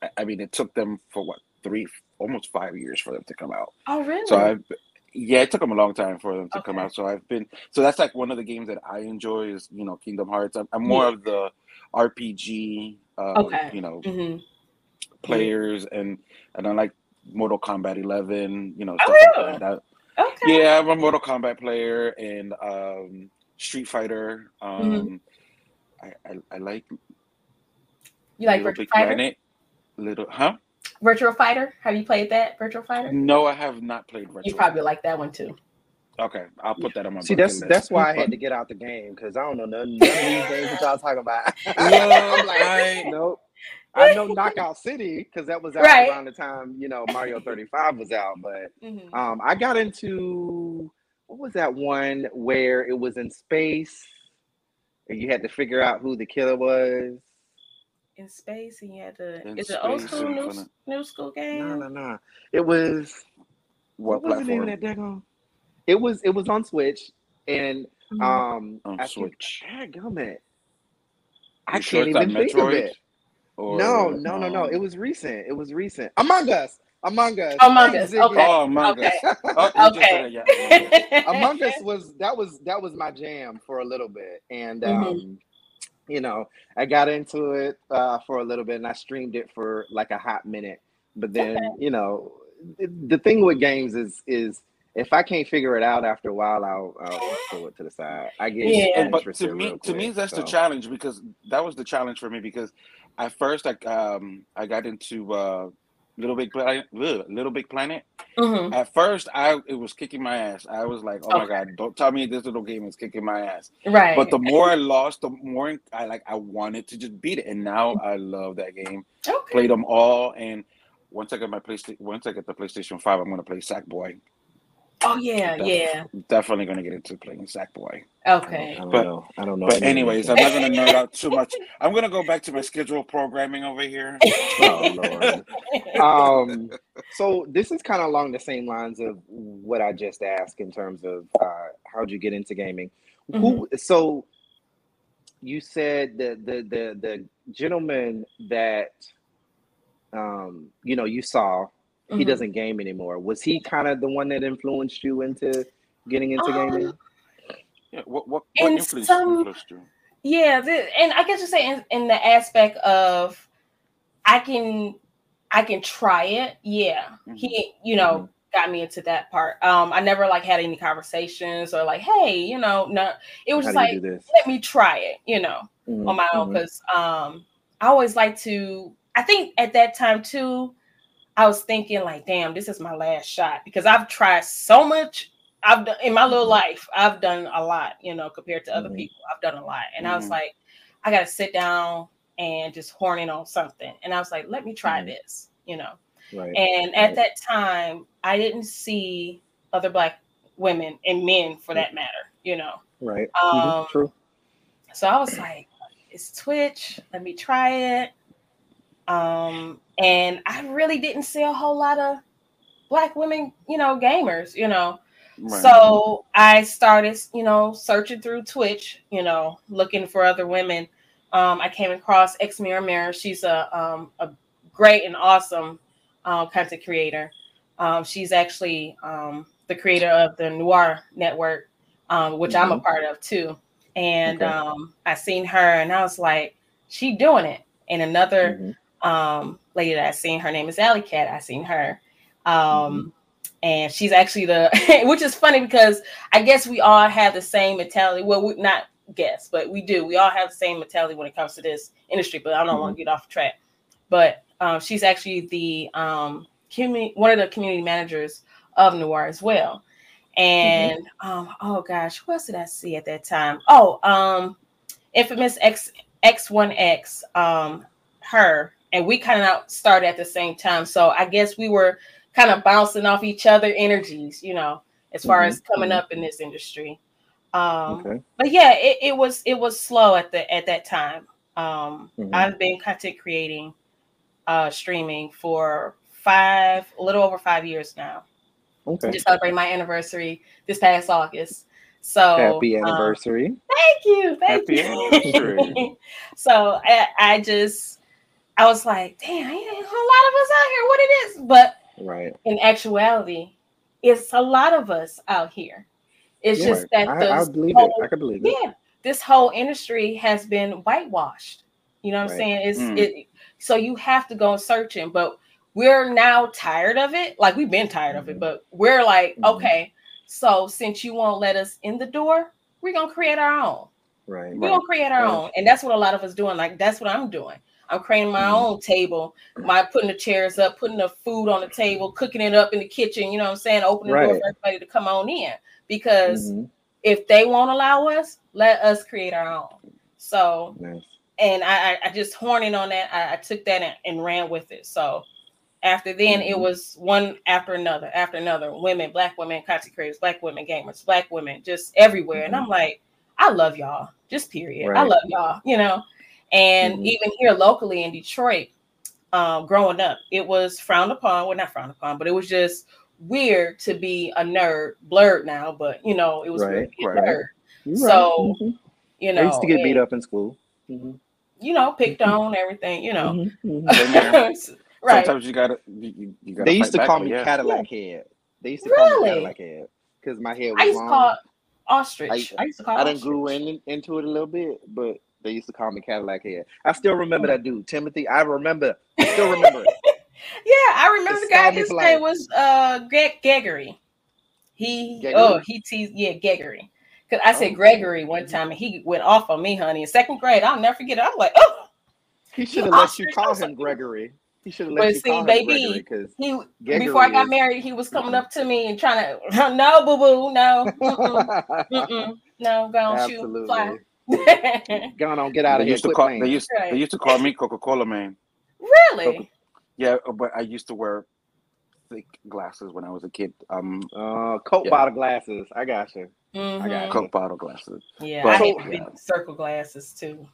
I- i mean it took them for what three almost five years for them to come out Oh, really so i've yeah it took them a long time for them to come out so i've been so that's like one of the games that i enjoy is you know kingdom hearts i'm, I'm more Yeah. of the rpg um Okay. you know hmm players and and I like Mortal Kombat 11, you know, Oh, stuff like that. Okay. yeah, I'm a Mortal Kombat player and um, Street Fighter. Um, I, I I like You like Virtual Fighter? Planet. Little, huh? Virtual Fighter? Have you played that? Virtual Fighter? No, I have not played Virtual. You probably Fighter. like that one too. Okay, I'll put that on my See, that's list. that's why I had to get out the game because I don't know none, none of these games that y'all talking about. *laughs* I'm like, I nope. I know *laughs* Knockout City because that was out Right. around the time you know Mario 35 was out, but hmm um, I got into what was that one where it was in space and you had to figure out who the killer was. In space, and you had to. in Is it old school, new, new school game? no, no. No. It was What what was the name of that daggone? It was it was on Switch and Mhm. um On I think Switch. dadgummit. I You sure can't it's not even think of it. No, or no, no, no. It um? was recent. It was recent. Among Us. Among Us. Among Us. Ziggy. Okay. Oh, Among Okay. Us. *laughs* Oh, you just said Okay. Yeah, Among Us. *laughs* Was that was that was my jam for a little bit, and hmm um, you know, I got into it uh, for a little bit, and I streamed it for like a hot minute. But Okay. then, you know, the, the thing with games is is if I can't figure it out after a while, I'll I'll just throw it to the side. I get Yeah, Yeah. but to me, real to me, quick. that's the challenge because that was the challenge for me because at first, like, um, I got into uh, Little Big Planet, Little Big Planet. hmm At first, I it was kicking my ass. I was like, oh my god, don't tell me this little game is kicking my ass. Right. But the more I lost, the more I like I wanted to just beat it, and now I love that game. Okay. Played them all, and once I get my PlayStation, once I get the PlayStation Five, I'm gonna play Sackboy. Oh yeah, Def- yeah. Definitely gonna get into playing Sackboy. Okay. I don't But- know. I don't know. But anyways, I'm not gonna nerd out too much. I'm gonna go back to my schedule programming over here. Oh, Lord. *laughs* um so this is kind of along the same lines of what i just asked in terms of uh how'd you get into gaming who so you said the the the the gentleman that um you know you saw he Mhm. doesn't game anymore was he kind of the one that influenced you into getting into Um, gaming Yeah, what what, what And influenced, some- influenced you? Yeah, the, and I guess you say in, in the aspect of I can I can try it. Yeah, Mm-hmm. he you know got me into that part. Um, I never like had any conversations or like, hey, you know, no, it was how just like you do this let me try it, you know, Mhm, on my own because um I always like to. I think at that time too, I was thinking like, damn, this is my last shot because I've tried so much. I've done in my little life, I've done a lot, you know, compared to other Mhm. people. I've done a lot. And I was Mhm. like, I gotta sit down and just horn in on something. And I was like, let me try Mhm. this, you know. right And at Right. that time, I didn't see other black women and men for that matter, you know. right Mhm, Um, true So I was like, it's Twitch. Let me try it. Um, and I really didn't see a whole lot of black women, you know, gamers, you know. Right. So I started, you know, searching through Twitch, you know, looking for other women. Um, I came across X Mirror Mirror. She's a um, a great and awesome um, content creator. Um, she's actually um, the creator of the Noir Network, um, which I'm a part of too. And Okay. um, I seen her, and I was like, she doing it. And another Mhm. Um, lady that I seen, her name is Alley Cat. I seen her. Um, and she's actually the *laughs* which is funny because I guess we all have the same mentality. Well, we not guess, but we do. We all have the same mentality when it comes to this industry. But I don't want to get off track. But um, she's actually the um, community, one of the community managers of Noir as well. And um, oh gosh, who else did I see at that time? Oh, um, infamous X X one X, um, her, and we kind of started at the same time. So I guess we were kind of bouncing off each other energies, you know, as far Mhm, as coming mhm. up in this industry. Um, okay but yeah, it, it was it was slow at the at that time. Um, Mhm. I've been content creating, uh, streaming for five, a little over five years now. okay Just celebrating my anniversary this past August. So happy um, anniversary thank you, thank Happy you. *laughs* anniversary. so I, I just I was like, damn, ain't a whole lot of us out here. What it is, but right in actuality, it's a lot of us out here. It's Yeah, just that I, the I believe whole- it. I can believe it. yeah, this whole industry has been whitewashed. You know what I'm saying? It's Mm. it so you have to go searching, but we're now tired of it. Like we've been tired of it, Mhm. but we're like, Mhm. okay, so since you won't let us in the door, we're gonna create our own. Right. We're gonna create our Right. own, and that's what a lot of us doing. Like that's what I'm doing. I'm creating my Mhm. own table, my putting the chairs up, putting the food on the table, cooking it up in the kitchen. You know what I'm saying? Open the door for everybody to come on in because Mhm. if they won't allow us, let us create our own. So, Nice. and I, I- I just horning on that. I, I took that and, and ran with it. So, after then, it Mhm. was one after another, after another. Women, black women, content creators, black women, gamers, black women, just everywhere. And I'm like, I love y'all. Just period. I love y'all. You know. And Mhm. even here locally in Detroit, um, growing up, it was frowned upon. Well, not frowned upon, but it was just weird to be a nerd. Blerd now, but you know, it was weird Right, to be a right. nerd. You're So, right. Mhm. You know, I used to get beat up in school. Mhm. You know, picked on everything. You know, *laughs* Mhm. Mhm. right? Sometimes you gotta you, you- you gotta. They used to call me yeah. Cadillac head. They used to call me Cadillac head because my head was I used to call ostrich. I- I, used to call I didn't grew in, into it a little bit, but they used to call me Cadillac head. I still remember that dude, Timothy. I remember. I still remember. *laughs* Yeah, I remember the guy. His name was uh Greg Gregory. He Gregory? oh he teased yeah Gregory. Cause I said Oh. Gregory one time and he went off on me, honey. In second grade, I'll never forget it. I'm like, oh, He should have let you call him. Gregory. He should have But let you see, call him baby, Gregory because he Gregory before I got is- married, he was coming up to me and trying *laughs* to no boo boo, no, mm-mm, *laughs* mm-mm, no, go on, shoot, fly. *laughs* Absolutely. Go on, get out They of here. to call they used Right. they used to call me Coca Cola man. really? Yeah, uh, but I used to wear thick glasses when I was a kid. Um, Uh, Coke Yeah. bottle glasses. I got you. Mhm. got Coke bottle glasses. Yeah, But- I hate So- big circle glasses too.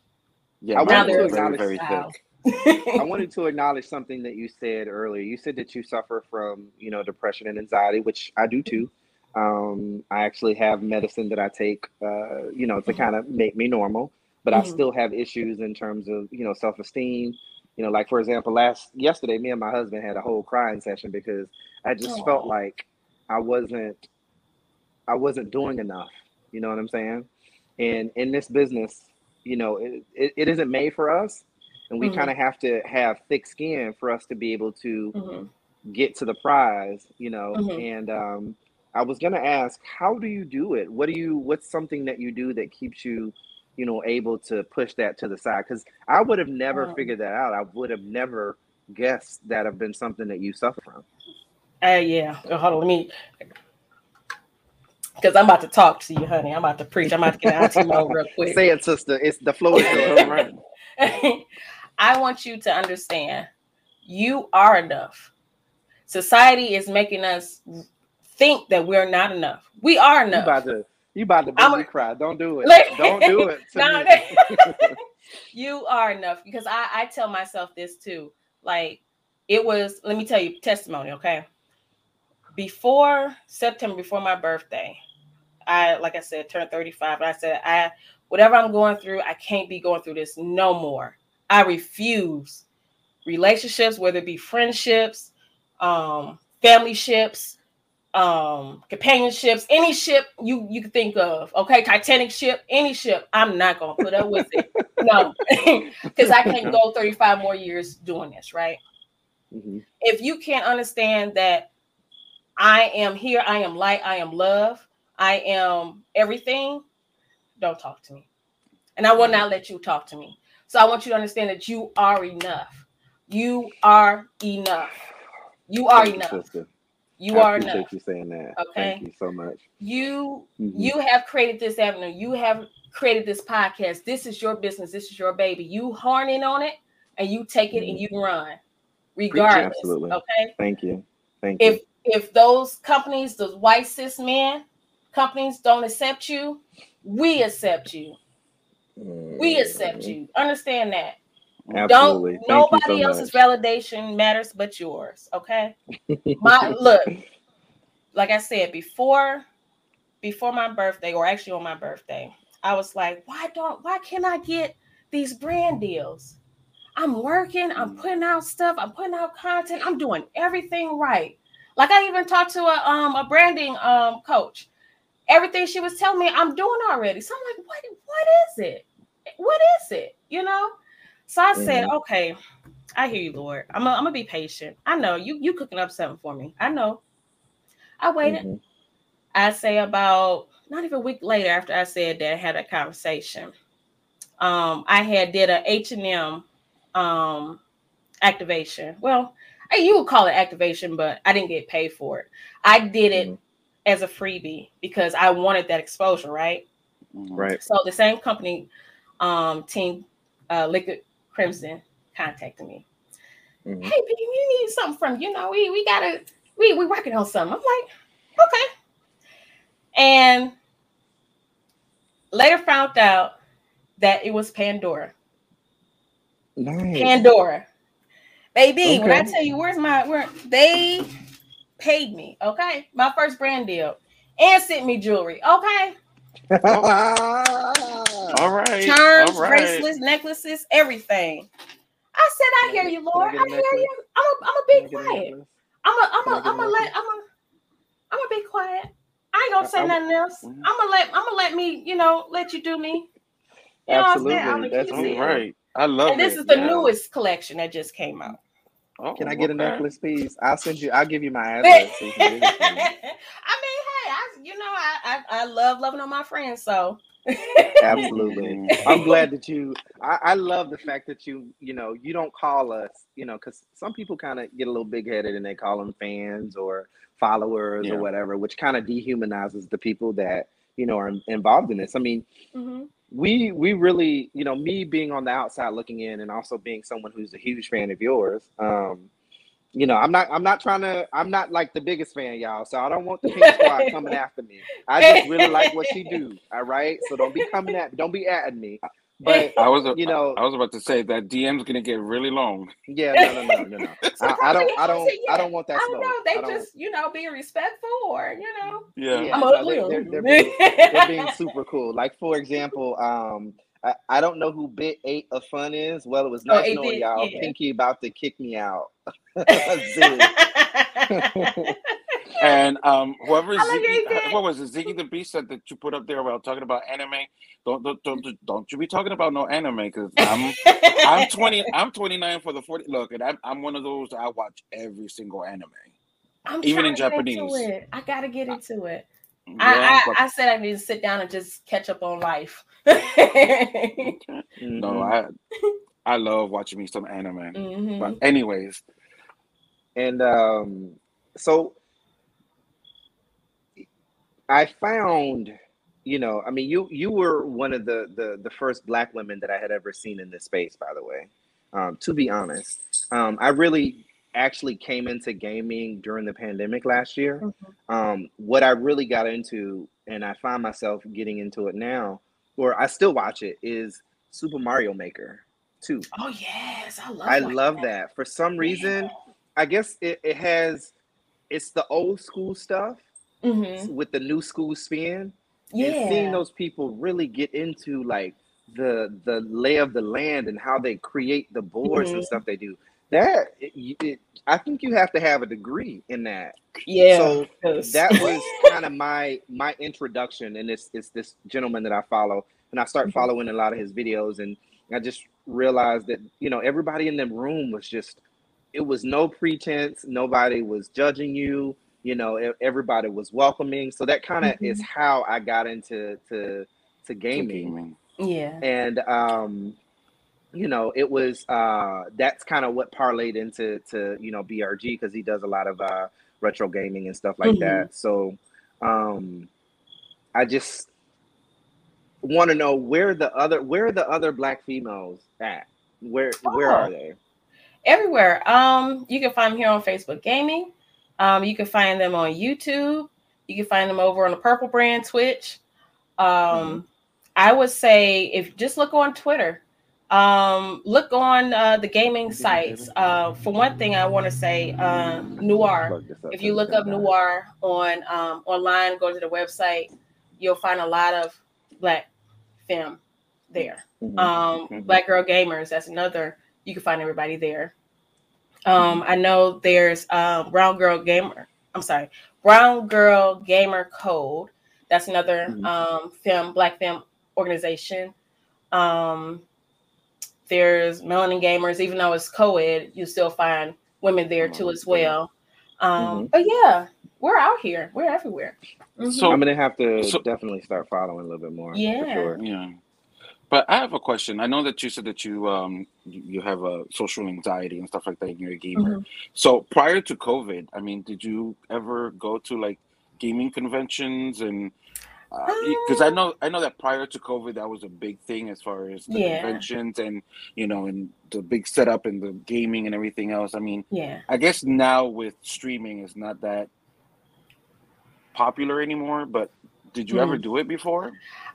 Yeah, I mine wanted to were very acknowledge very thick. I wanted to acknowledge something that you said earlier. You said that you suffer from, you know, depression and anxiety, which I do too. Um, I actually have medicine that I take, uh, you know, to Mhm. kind of make me normal, but I Mhm. still have issues in terms of, you know, self-esteem. You know, like for example, last yesterday, me and my husband had a whole crying session because I just felt like I wasn't, I wasn't doing enough. You know what I'm saying? And in this business, you know, it, it, it isn't made for us, and we Mhm. kind of have to have thick skin for us to be able to Mhm. get to the prize, you know. Mhm. And um, I was gonna ask, how do you do it? What do you? What's something that you do that keeps you, you know, able to push that to the side? Because I would have never Um, figured that out. I would have never guessed that have been something that you suffer from. Uh, yeah. Uh, Hold on, let me. Because I'm about to talk to you, honey. I'm about to preach. I'm about to get out to mode real *laughs* quick. Say it, sister. It's the flow is. Right. *laughs* *laughs* I want you to understand you are enough. Society is making us think that we're not enough. We are enough. You about to you about to make me cry. Don't do it. Like- Don't do *laughs* it. To No, me. *laughs* *laughs* you are enough because I, I tell myself this too. Like it was, let me tell you testimony, okay? Before September, before my birthday, I like I said, turned 35. And I said, I whatever I'm going through, I can't be going through this no more. I refuse relationships, whether it be friendships, um, family ships, um, companionships, any ship you you can think of. Okay, Titanic ship, any ship. I'm not gonna put up with it. No, *laughs* because I can't go 35 more years doing this, right? Mhm. If you can't understand that I am here, I am light, I am love, I am everything, don't talk to me. And I will not let you talk to me. So I want you to understand that you are enough. You are enough. You are Thank enough. sister. You I are appreciate enough. you saying that. Okay. Thank you so much. You Mhm. you have created this avenue. You have created this podcast. This is your business. This is your baby. You horn in on it and you take it and you run, regardless. Absolutely. Okay. Thank you. Thank If you. If if those companies, those white cis men companies don't accept you, we accept you. We accept you. Understand that. Absolutely. Don't Thank nobody so else's much. validation matters but yours. Okay. My look, like I said before, before my birthday, or actually on my birthday, I was like, why don't why can't I get these brand deals? I'm working, I'm putting out stuff, I'm putting out content, I'm doing everything right. Like I even talked to a um a branding um coach. Everything she was telling me, I'm doing already. So I'm like, what what is it? What is it? You know? So I said, Mhm. okay, I hear you, Lord. I'm gonna I'm be patient. I know you you cooking up something for me. I know. I waited. Mhm. I say about not even a week later after I said that I had a conversation. Um, I had did a H and M um activation. Well, I- you would call it activation, but I didn't get paid for it. I did it Mhm. as a freebie because I wanted that exposure, right? Mhm. Right. So the same company, um, team, uh, Liquid Crimson, contacted me. Mhm. Hey, baby, you need something from you know we we gotta we we working on something. I'm like, okay. And later found out that it was Pandora. Nice. Pandora, baby. When I tell you where's my where they paid me, okay, my first brand deal, and sent me jewelry, okay. *laughs* *laughs* All right. charms, all right. bracelets, necklaces, everything. I said, I hear you, Lord. I, I, hear you. I'm a, I'm a Can be quiet. I'm a, I'm Can I a, get a I'm a let, I'm a, I'm a be quiet. I ain't gonna say I- I- nothing else. Mhm. I'm gonna let, I'm gonna let me, you know, let you do me. You know what I'm saying? I'm Absolutely. gonna That's keep All it. it. right. I love And this it. is the yeah. newest collection that just came out. Oh, Can I get a necklace, please? I'll send you. I'll give you my *laughs* address. so you mean, can give it to me. hey, I, you know, I, I, I love loving on my friends, so. Absolutely. *laughs* I'm glad that you. I, I love the fact that you. You know, you don't call us. You know, because some people kind of get a little big headed and they call them fans or followers Yeah. or whatever, which kind of dehumanizes the people that you know are involved in this. I mean, Mhm. we we really you know me being on the outside looking in and also being someone who's a huge fan of yours um you know, I'm not I'm not trying to I'm not like the biggest fan, y'all. So I don't want the pink squad coming after me. I just really like what she do. All right. So don't be coming at don't be at me. But I was, you know, I was about to say that DM's gonna get really long. yeah, no, no, no, no, no. *laughs* I, I don't I don't I don't want that I don't smoke. know. They don't- just, you know, being respectful or, you know. Yeah. Yeah, I'm no, ugly. they're, they're, they're *laughs* being, they're being super cool. Like for example, um, I, I don't know who bit eight of fun is. Well, it was Oh, nice eight knowing bit, y'all. yeah. Pinky about to kick me out. *laughs* *laughs* And um, whoever I Ziggy, what was it? Ziggy the Beast said that you put up there about talking about anime. Don't don't don't, don't you be talking about no anime because I'm I'm *laughs* 20 I'm 29 for the 40 look and I'm I'm one of those that I watch every single anime. I'm Even in trying to get into Japanese. it. I gotta get into it. Yeah, I, I, I said I need to sit down and just catch up on life. no. I I love watching me some anime. Mhm. But anyways, And um, so I found, you know, I mean, you you were one of the the the first black women that I had ever seen in this space, by the way. Um, to be honest, um, I really actually came into gaming during the pandemic last year. Mhm. Um, what I really got into, and I find myself getting into it now, or I still watch it, is Super Mario Maker 2. Oh yes, I love. I love that. For some reason, I guess it, it has it's the old school stuff Mhm. with the new school spin. Yeah. And seeing those people really get into like the the lay of the land and how they create the boards and Mhm. stuff they do. That it, it, I think you have to have a degree in that. yeah. So 'cause- that was *laughs* kind of my my introduction and it's it's this gentleman that I follow and I start Mhm. following a lot of his videos and I just realized that you know everybody in the room was just it was no pretense nobody was judging you you know everybody was welcoming so that kind of is how I got into to to gaming gaming. yeah. and um you know it was uh that's kind of what parlayed into to you know brg because he does a lot of uh retro gaming and stuff like Mhm. that so um i just want to know where the other where are the other black females at where where Oh. are they everywhere. Um, you can find them here on Facebook Gaming. Um, you can find them on YouTube. You can find them over on the Purple Brand Twitch. Um, Mm-hmm. I would say if just look on Twitter, um, look on uh, the gaming sites. Uh, for one thing, I want to say uh, Noir. Plug this up If you look up. Noir on um, online, go to the website, you'll find a lot of black film there. Mhm. Um, Mhm. Black Girl Gamers, that's another. You can find everybody there. Um, I know there's um, Brown Girl Gamer. I'm sorry, Brown Girl Gamer Code. That's another Mhm. um, film, black film organization. Um, there's Melanin Gamers, even though it's co-ed, you still find women there too as well. Um, But yeah, we're out here. We're everywhere. Mhm. So i'm gonna have to so- definitely start following a little bit more for Yeah. sure. Yeah. But I have a question. I know that you said that you um you you have a social anxiety and stuff like that and you're a gamer. Mhm. So prior to COVID, I mean, did you ever go to like gaming conventions and because I know I know that prior to COVID that was a big thing as far as the Yeah. conventions and you know and the big setup and the gaming and everything else. I mean, yeah. I guess now with streaming it's not that popular anymore, but did you ever Mm. do it before?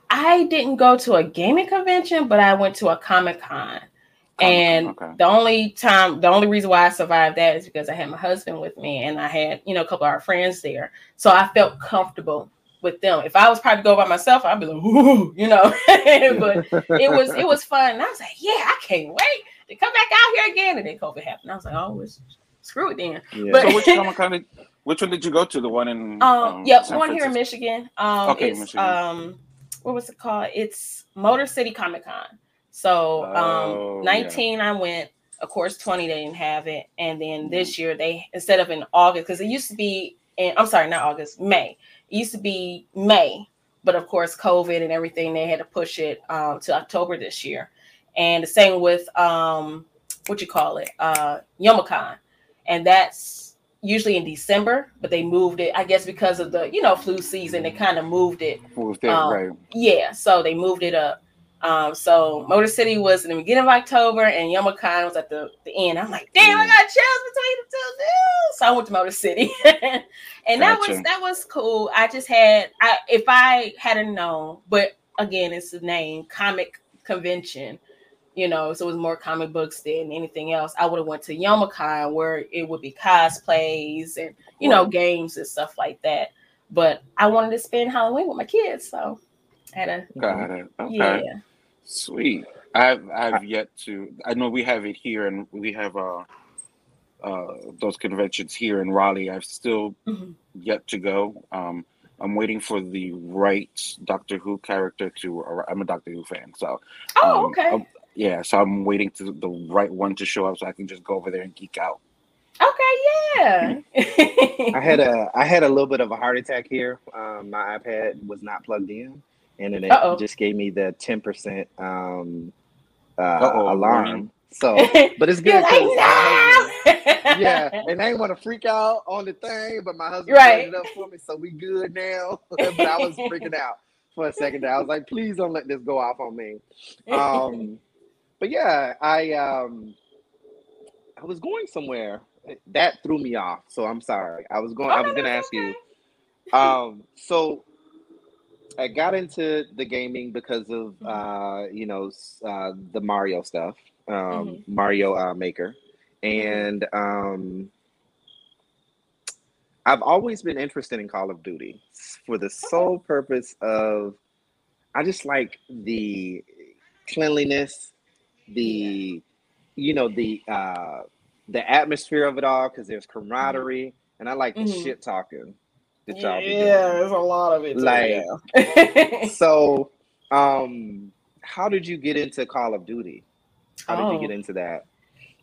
I didn't go to a gaming convention, but I went to a Comic Con. And okay. the only time, the only reason why I survived that is because I had my husband with me and I had, you know, a couple of our friends there. So I felt comfortable with them. If I was probably go by myself, I'd be like, Ooh, you know, *laughs* but it was it was fun. And I was like, yeah, I can't wait to come back out here again. And then COVID happened. I was like, oh, it's, screw it then. Yeah. But- So which Comic Con did which one did you go to? The one in Um, yep, San one here in Michigan. Um, Okay, it's Michigan. um, what was it called? It's Motor City Comic Con. So Oh, um, yeah. 19 I went. Of course, 20 they didn't have it, and then this year they instead of in August because it used to be in I'm sorry, not August, May. It used to be May, but of course, COVID and everything they had to push it um, to October this year. And the same with um, what you call it, uh, Youmacon, and that's usually in December, but they moved it, I guess, because of the you know flu season. They kind of moved it. Moved there, Um, right? Yeah, so they moved it up Um, so Motor City was in the beginning of October, and Youmacon was at the, the end. I'm like, damn, I got chills between the two dudes. So I went to Motor City, *laughs* and that was that was cool. I just had, I if I hadn't known, but again, it's the name comic convention. You know, so it was more comic books than anything else. I would have went to Youmacon where it would be cosplays and you know games and stuff like that. But I wanted to spend Halloween with my kids, so I had a Got it. Okay. yeah. Sweet. I've I've yet to. I know we have it here, and we have uh uh those conventions here in Raleigh. I've still Mhm. yet to go. Um, I'm waiting for the right Doctor Who character to. ar- I'm a Doctor Who fan, so Oh, um, okay. um, yeah. So I'm waiting to the right one to show up, so I can just go over there and geek out. Okay, yeah. *laughs* I had a I had a little bit of a heart attack here. Um, my iPad was not plugged in, and then it Uh-oh. just gave me the ten percent um, uh, alarm. warning. So, *laughs* but it's good like, because my husband- no! *laughs* yeah, and I didn't want to freak out on the thing, but my husband Right. set it up for me, so we good now. *laughs* but I was freaking out for a second. There, I was like, please don't let this go off on me. Um, but yeah, I um, I was going somewhere that threw me off. So I'm sorry. I was going. I Oh, was no, going to that's ask you. Um, so I got into the gaming because of Mhm. uh, you know, uh, the Mario stuff, um, Mhm. Mario uh, Maker, and um, I've always been interested in Call of Duty for the sole purpose of I just like the cleanliness, the you know the uh, the atmosphere of it all because there's camaraderie, and I like the shit talking that y'all be yeah, doing. there's a lot of it. Like- *laughs* So, um, how did you get into Call of Duty? How did Oh. you get into that?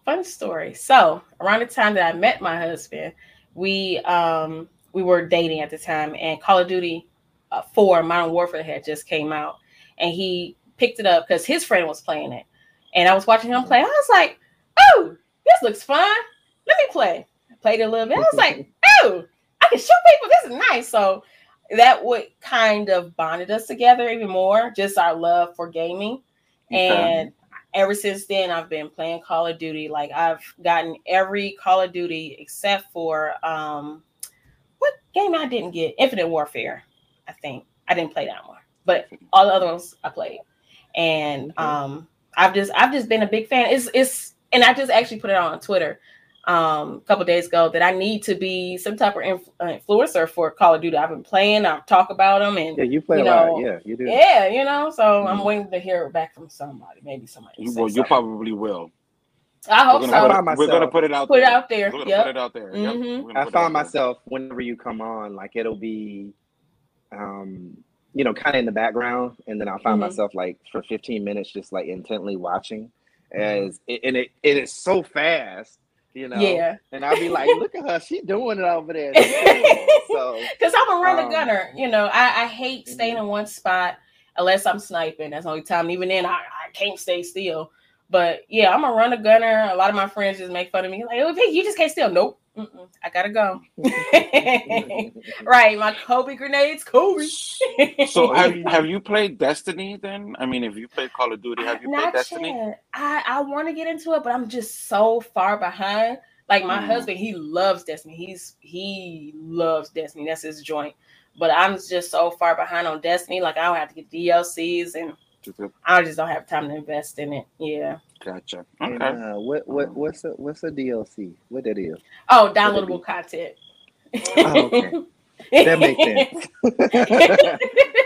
Fun story. So around the time that I met my husband, we um we were dating at the time, and Call of Duty uh, Four Modern Warfare had just came out, and he picked it up because his friend was playing it, and I was watching him play. I was like, "Oh, this looks fun. Let me play." Played it a little bit. I was like, *laughs* "Oh, I can shoot people. This is nice." So that would kind of bonded us together even more. Just our love for gaming, Okay. and ever since then I've been playing Call of Duty. Like I've gotten every Call of Duty except for um what game I didn't get? Infinite Warfare. I think. I didn't play that one. But all the other ones I played. And um I've just I've just been a big fan. It's it's and I just actually put it on Twitter um a couple days ago that I need to be some type of inf- uh, influencer for Call of Duty. I've been playing, I've talked about them and Yeah, you play You a lot. Yeah, you do. yeah, you know, so I'm Mhm. waiting to hear back from somebody. Maybe somebody. will say Well, you something. probably will. I hope we're so. gonna, I put, find we're gonna put it out Put it out there. We're gonna Yep. put it out there. Yep. Mhm. We're I find out there. myself whenever you come on, like it'll be, um, you know, kind of in the background, and then I'll find Mhm. myself like for 15 minutes just like intently watching, as it, and it it is so fast, you know. Yeah. And I'll be like, *laughs* look at her, she doing it over there. She's *laughs* doing it. so Because I'm a runner Um, gunner. You know, I, I hate staying Mhm. in one spot unless I'm sniping. That's the only time. Even then, I, I can't stay still. But yeah, I'm a runner gunner. A lot of my friends just make fun of me. Like, oh, you just can't steal. Nope. Mm-mm, I gotta go. *laughs* right. My Kobe grenades. Kobe. So have have you played Destiny then? I mean, if you played Call of Duty, have you played Destiny? yet. I I want to get into it, but I'm just so far behind. Like my Mm. husband, he loves Destiny. He's he loves Destiny. That's his joint. But I'm just so far behind on Destiny. Like I don't have to get DLCs, and I just don't have time to invest in it. Yeah. Gotcha. and, Okay. uh, what what what's a what's a DLC? What that is? Oh, downloadable be- content. Oh, okay. That makes sense. *laughs*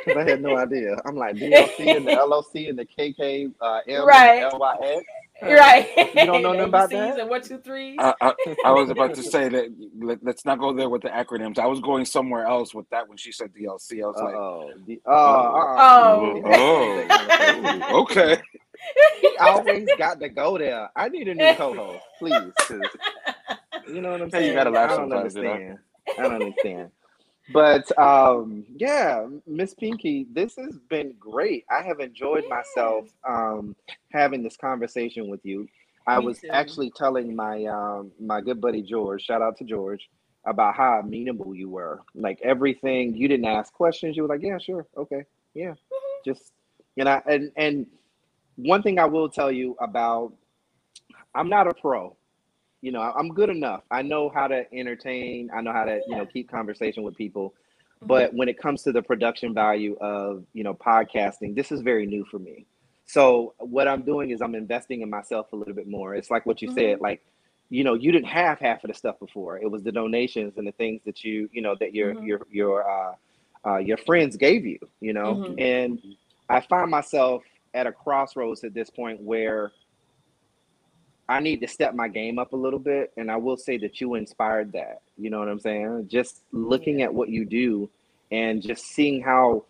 *laughs* I had no idea. I'm like DLC and the LOC and the KK uh, M Right. and the LYX. right. You don't know *laughs* nothing about ABCs that? And one, two, threes. I, I, I was about to *laughs* say that let, let's not go there with the acronyms. I was going somewhere else with that when she said DLC. I was like, Uh-oh. The- oh, uh-uh. Oh. Oh, oh, okay. *laughs* He always got to go there. I need a new co-host, please. 'cause You know what I'm Hey, saying? you gotta laugh I don't sometimes, understand. I don't understand. But um, yeah, Miss Pinky, this has been great. I have enjoyed Yeah. myself um, having this conversation with you. I Me was too. actually telling my um, my good buddy George, shout out to George, about how amenable you were. Like everything, you didn't ask questions. You were like, yeah, sure, okay, yeah, Mm-hmm. just And I and and one thing I will tell you about I'm not a pro. You know, I'm good enough. I know how to entertain. I know how to, you know, keep conversation with people. Mm-hmm. But when it comes to the production value of, you know, podcasting, this is very new for me. So what I'm doing is I'm investing in myself a little bit more. It's like what you said, Mhm. like, you know, you didn't have half of the stuff before. It was the donations and the things that you, you know, that your Mhm. your your uh, uh, your friends gave you, you know. Mhm. And I find myself at a crossroads at this point where I need to step my game up a little bit. And I will say that you inspired that. You know what I'm saying? Just looking at what you do and just seeing how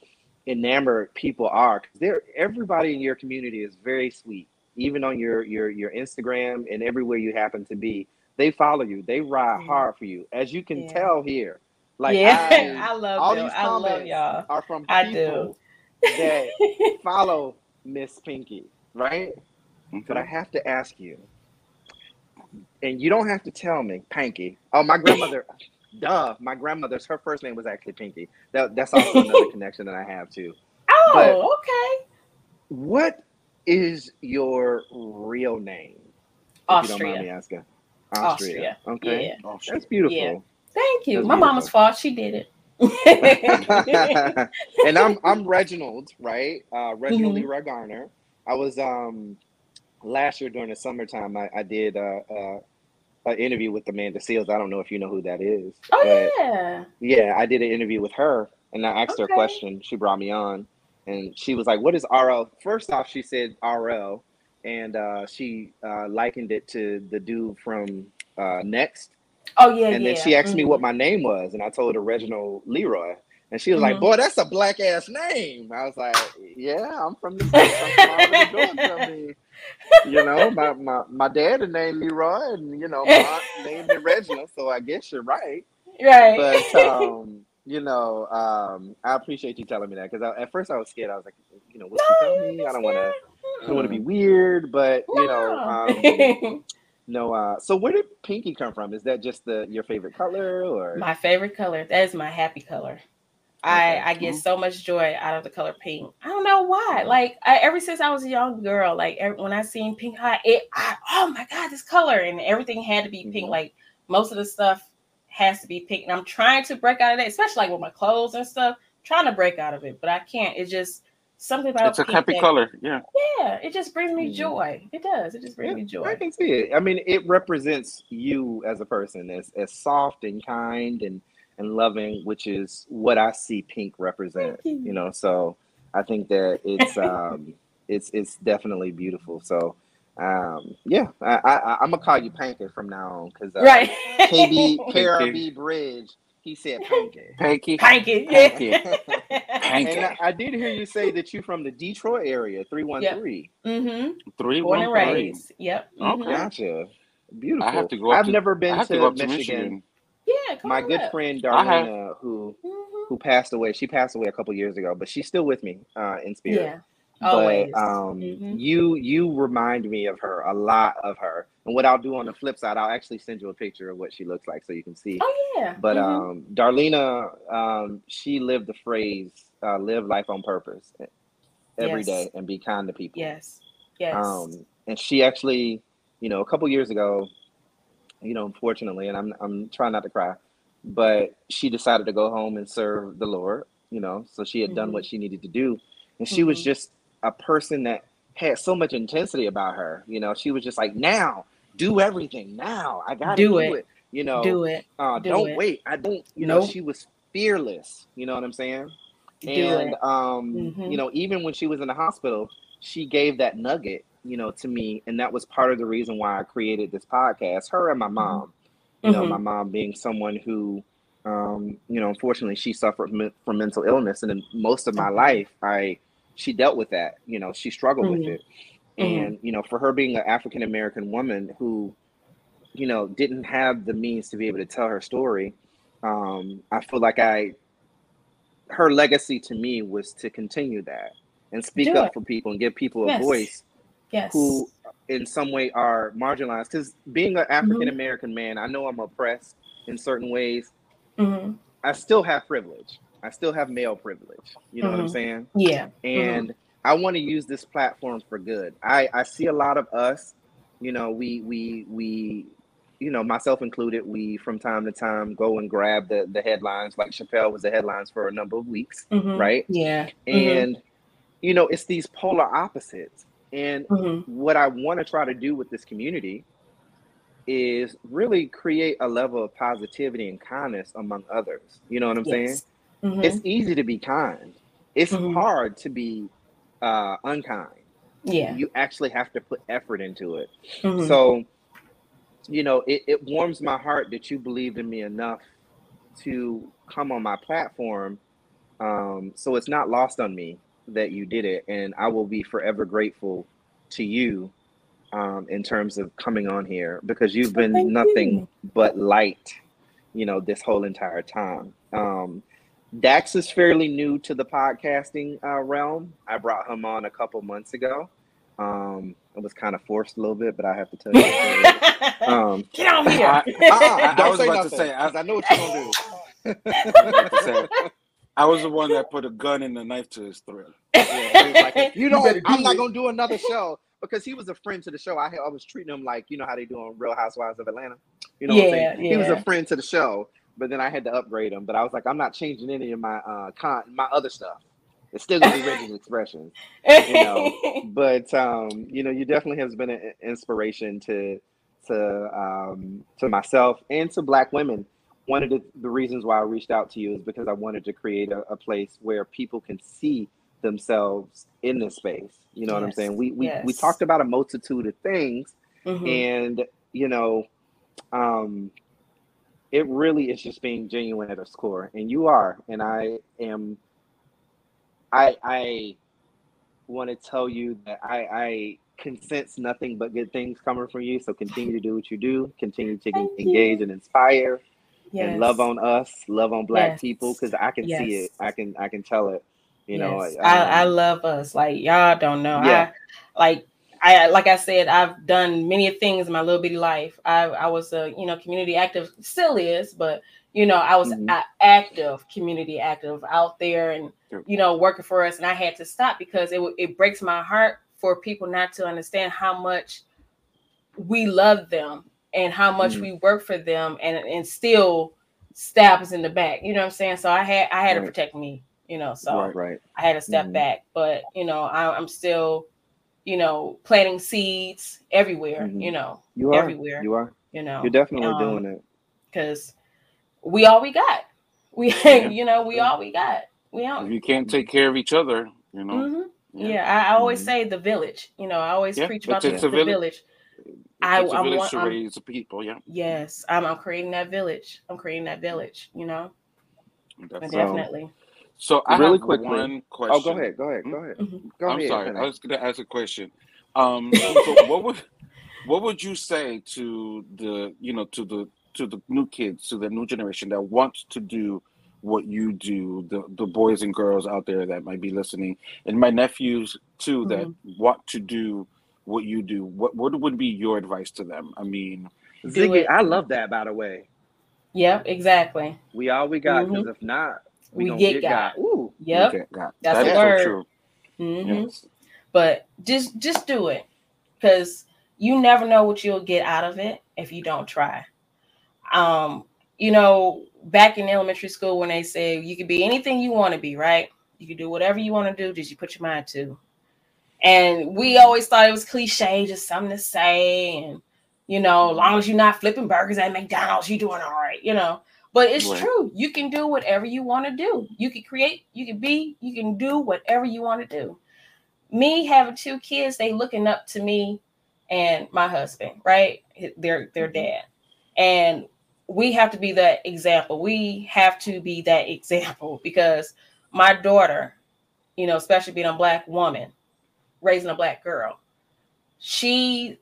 enamored people are. Because they're everybody in your community is very sweet. Even on your your your Instagram and everywhere you happen to be, they follow you. They ride Yeah. hard for you, as you can Yeah. tell here. Like yeah, I, *laughs* I, love all them. these I love comments y'all. are from I do. people that *laughs* follow Miss Pinky, right? Mm-hmm. But I have to ask you, and you don't have to tell me, Pinky. Oh, my grandmother, *laughs* duh, my grandmother's her first name was actually Pinky. That, that's also *laughs* another connection that I have too. Oh, But- okay. What is your real name? If you don't mind me Austria. asking. Austria. Okay, Yeah. Oh, that's beautiful. Yeah. Thank you. That's My mama's beautiful. fault. She did it. *laughs* and I'm I'm Reginald, right? Uh, Reginald Mhm. Leroy Garner. I was um last year during the summertime. I, I did uh, uh, an interview with Amanda Seales. I don't know if you know who that is. oh yeah. yeah, I did an interview with her, and I asked her a question. She brought me on, and she was like, "What is RL?" First off, she said RL, and uh, she uh, likened it to the dude from uh, Next. Oh yeah. And yeah. then she asked me what Mhm. my name was, and I told her Reginald Leroy. And she was like, Mhm. "Boy, that's a black ass name." I was like, "Yeah, I'm from the I'm from Georgia. I mean, you know, *laughs* my, my my dad named Leroy, and you know, my aunt *laughs* named me Reginald. So I guess you're right. Right. But *laughs* um, you know, um, I appreciate you telling me that because at first I was scared. I was like, you know, what you tell me? I don't want to. I don't want to be weird, but you know, um, No. no. Uh, so where did Pinky come from? Is that just the your favorite color, or my favorite color. That is my happy color. I I get so much joy out of the color pink. I don't know why. Like I, ever since I was a young girl, like every, when I seen pink, I, it I oh my god, this color and everything had to be pink. Mhm. Like most of the stuff has to be pink, and I'm trying to break out of that, especially like with my clothes and stuff. trying to break out of it, but I can't. It's just something about It's a happy that- color. Yeah. Yeah, it just brings me Mhm. joy. It does. It just brings Yeah, me joy. I can see it. I mean, it represents you as a person, as as soft and kind and and loving, which is what I see pink represent. You. You know, so I think that it's *laughs* um it's it's definitely beautiful. So um yeah, I, I I'm gonna call you Panky from now on because uh, Right. KB KRB Bridge, he said Panky. Panky. Panky. Panky. Yeah. Panky. And I, I did hear you say that you're from the Detroit area, three one three. mm-hmm. Three Born one and three. raised. Yep. Okay. mhm. Gotcha. Beautiful. I have to go up I've to- never been to to, go up to Michigan. Michigan. Yeah. Come My on good up. friend I have- Darlena, who Mhm. who passed away, she passed away a couple years ago, but she's still with me uh, in spirit. Yeah. But Always. um, Mhm. you you remind me of her a lot of her. And what I'll do on the flip side, I'll actually send you a picture of what she looks like so you can see. Oh yeah. But Mhm. um, Darlena, um, she lived the phrase uh, "live life on purpose" every Yes. day and be kind to people. yes. Yes. Um, and she actually, you know, a couple years ago, you know, unfortunately, and I'm I'm trying not to cry, but she decided to go home and serve the Lord. You know, so she had done Mhm. what she needed to do, and she was Mhm. just a person that had so much intensity about her. You know, she was just like, now do everything now. I gotta Do do, it. it. You know, do it. uh, do don't it. wait. I don't. You know, she was fearless. You know what I'm saying? Do and it. um Mhm. you know even when she was in the hospital she gave that nugget you know to me and that was part of the reason why i created this podcast her and my mom you know Mhm. my mom being someone who um you know unfortunately she suffered from, from mental illness and in most of my Mhm. life i she dealt with that you know she struggled with Mhm. it Mhm. and you know for her being an african american woman who you know didn't have the means to be able to tell her story um i feel like i her legacy to me was to continue that and speak Do up it. for people and give people a voice Yes. who in some way are marginalized because being an Mm-hmm. african american man i know i'm oppressed in certain ways hmm i still have privilege i still have male privilege you know what i'm Mhm. saying Yeah. and I want to use this platform for good. I I see a lot of us, you know, we we we you know, myself included, we from time to time go and grab the the headlines. Like Chappelle was the headlines for a number of weeks, Mhm. right? Yeah. Mhm. And you know, it's these polar opposites. And Mhm. what I want to try to do with this community is really create a level of positivity and kindness among others. You know what I'm saying? Yes. Mhm. It's easy to be kind. It's Mhm. hard to be uh, unkind. yeah. You actually have to put effort into it. Mhm. So, you know, it, it warms my heart that you believed in me enough to come on my platform. Um, so it's not lost on me that you did it, and I will be forever grateful to you um, in terms of coming on here because you've been Thank nothing you. but light, you know, this whole entire time. Um, Dax is fairly new to the podcasting uh, realm. I brought him on a couple months ago. Um, it was kind of forced a little bit, but I have to tell you. *laughs* um, Get on here. I- uh-uh, I *laughs* don't was say about to say, I- I know what you're gonna do. about to say, I was the one that put a gun and a knife to his throat. *laughs* Yeah, like, you know, better I'm do not it. gonna do another *laughs* show because he was a friend to the show. I, I was treating him like you know how they do on Real Housewives of Atlanta. You know what I'm Yeah, saying? He was a friend to the show, but then I had to upgrade him. But I was like, I'm not changing any of my uh con my other stuff. It's still gonna be *laughs* Reggie's expressions. you know but um you know you definitely has been an inspiration to to um to myself and to black women one of the, the reasons why i reached out to you is because i wanted to create a, a place where people can see themselves in this space. You know what i'm saying? We we, we talked about a multitude of things Mhm. and you know um it really is just being genuine at its core. And you are. And i am i i want to tell you that i i can sense nothing but good things coming from you. So continue to do what you do. Continue to Thank engage you. and inspire Yes. and love on us love on black Yes. people because i can see it i can i can tell it you know Yes. I, I um, love us. Like y'all don't know. Yeah. I like I like I said, I've done many things in my little bitty life. I I was a you know community active, still is, but you know I was Mhm. a active community active out there and you know working for us, and I had to stop because it it breaks my heart for people not to understand how much we love them and how much Mhm. we work for them, and and still stab us in the back. You know what I'm saying? So I had I had to protect me. You know, so. Right. right I had to step Mhm. back, but you know, I, I'm still, you know, planting seeds everywhere. Mhm. You know, you are everywhere. you are you know, you're definitely um, doing it because we all we got. *laughs* We, Yeah. you know, we all we got. We If don't. you can't take care of each other, you know. Mhm. Yeah, I, I always Mhm. say the village. You know, I always Yeah, preach about the, the village. village. It I- takes a I'm village one- to I'm- raise the people. Yeah, Yes, I'm, I'm creating that village. I'm creating that village. You know, That's So- definitely. So I Really have quickly- one question. oh go ahead go ahead go ahead Mhm. go I'm ahead sorry. honey. I was going to ask a question. Um, *laughs* so what would what would you say to the you know to the to the new kids to the new generation that wants to do what you do the the boys and girls out there that might be listening and my nephews too that want to do what you do what what would be your advice to them i mean Ziggy. I love that by the way. Yep, exactly. We all we got because if not, we, We gonna get get got. got. Ooh, Yep. okay, God, That's that a is word. so true hmm yes but just just do it because you never know what you'll get out of it if you don't try um you know back in elementary school when they say you can be anything you want to be right you can do whatever you want to do just you put your mind to and we always thought it was cliche just something to say and you know as long as you're not flipping burgers at mcdonald's you're doing all right you know but it's Right. true you can do whatever you want to do you can create you can be you can do whatever you want to do me having two kids, they looking up to me and my husband, right? Their their mm-hmm. dad. And we have to be that example. We have to be that *laughs* example because my daughter, you know, especially being a black woman, raising a black girl, she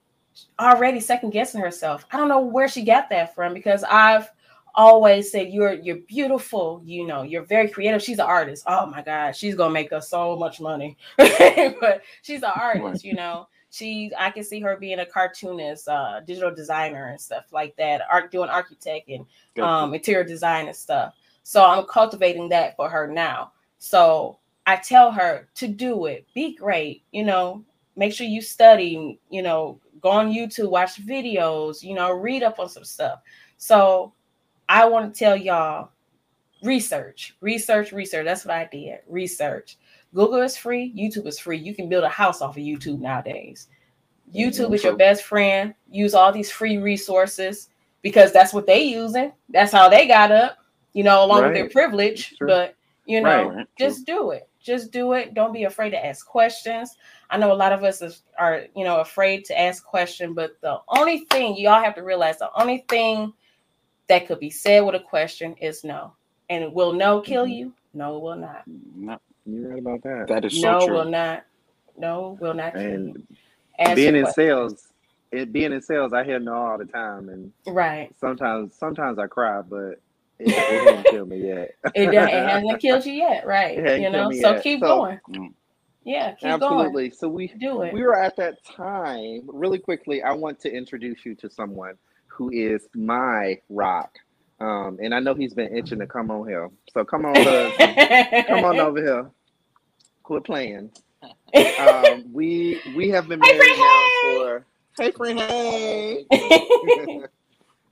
already second guessing herself. I don't know where she got that from because I've always said you're you're beautiful you know you're very creative. She's an artist. Oh my god she's gonna make us so much money. *laughs* But she's an artist you know? She i can see her being a cartoonist uh digital designer and stuff like that art doing architect and um interior design and stuff. So i'm cultivating that for her now. So I tell her to do it, be great, you know, make sure you study, you know, go on YouTube, watch videos, you know, read up on some stuff. So I want to tell y'all research, research, research. That's what I did. Research. Google is free, YouTube is free. You can build a house off of YouTube nowadays. YouTube mm-hmm. is your best friend. Use all these free resources because that's what they using. That's how they got up, you know, along right. with their privilege. But you know, right. just do it. Just do it. Don't be afraid to ask questions. I know a lot of us is, are, you know, afraid to ask questions, but the only thing y'all have to realize, the only thing that could be said with a question is no. And will no kill mm-hmm. you? No, it will not. No, you're right about that. That is so no, true. will not. No, will not. And being in sales, it being in sales, I hear no all the time, and right. Sometimes, sometimes I cry, but it, it hasn't killed me yet. it, it hasn't *laughs* killed you yet, right? You know, so yet. keep so, going. Mm. Yeah, keep absolutely. Going. So we do it. We were at that time. Really quickly, I want to introduce you to someone who is my rock. Um, and I know he's been itching to come on here. So come on, *laughs* come on over here. Quit playing. Um, we we have been married hey, now for hey friend hey. *laughs*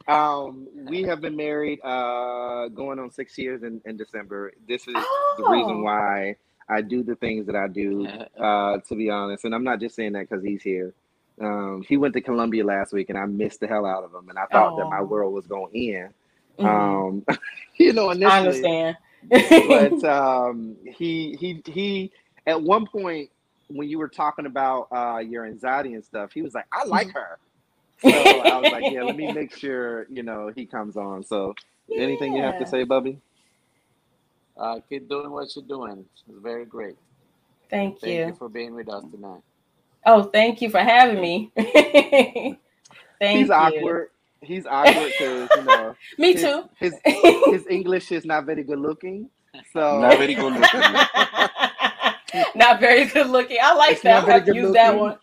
um, we have been married uh, going on six years in, in December. This is oh. the reason oh. why I do the things that I do. Uh, to be honest, and I'm not just saying that because he's here. Um, he went to Columbia last week, and I missed the hell out of him. And I thought oh. that my world was going in. Mm-hmm. Um, *laughs* you know, initially, I understand. but *laughs* um, he he he at one point when you were talking about uh, your anxiety and stuff, he was like, "I like mm-hmm. her." So I was like, *laughs* "Yeah, let me make sure you know he comes on." So, yeah. anything you have to say, Bubby? Uh, keep doing what you're doing. It's very great. Thank, thank you. you for being with us tonight. Oh, thank you for having me. *laughs* thank He's you. awkward. He's awkward because you know. *laughs* Me his, too. His his English is not very good looking. So not very good looking. Not very good looking. I like it's that. I have use that one.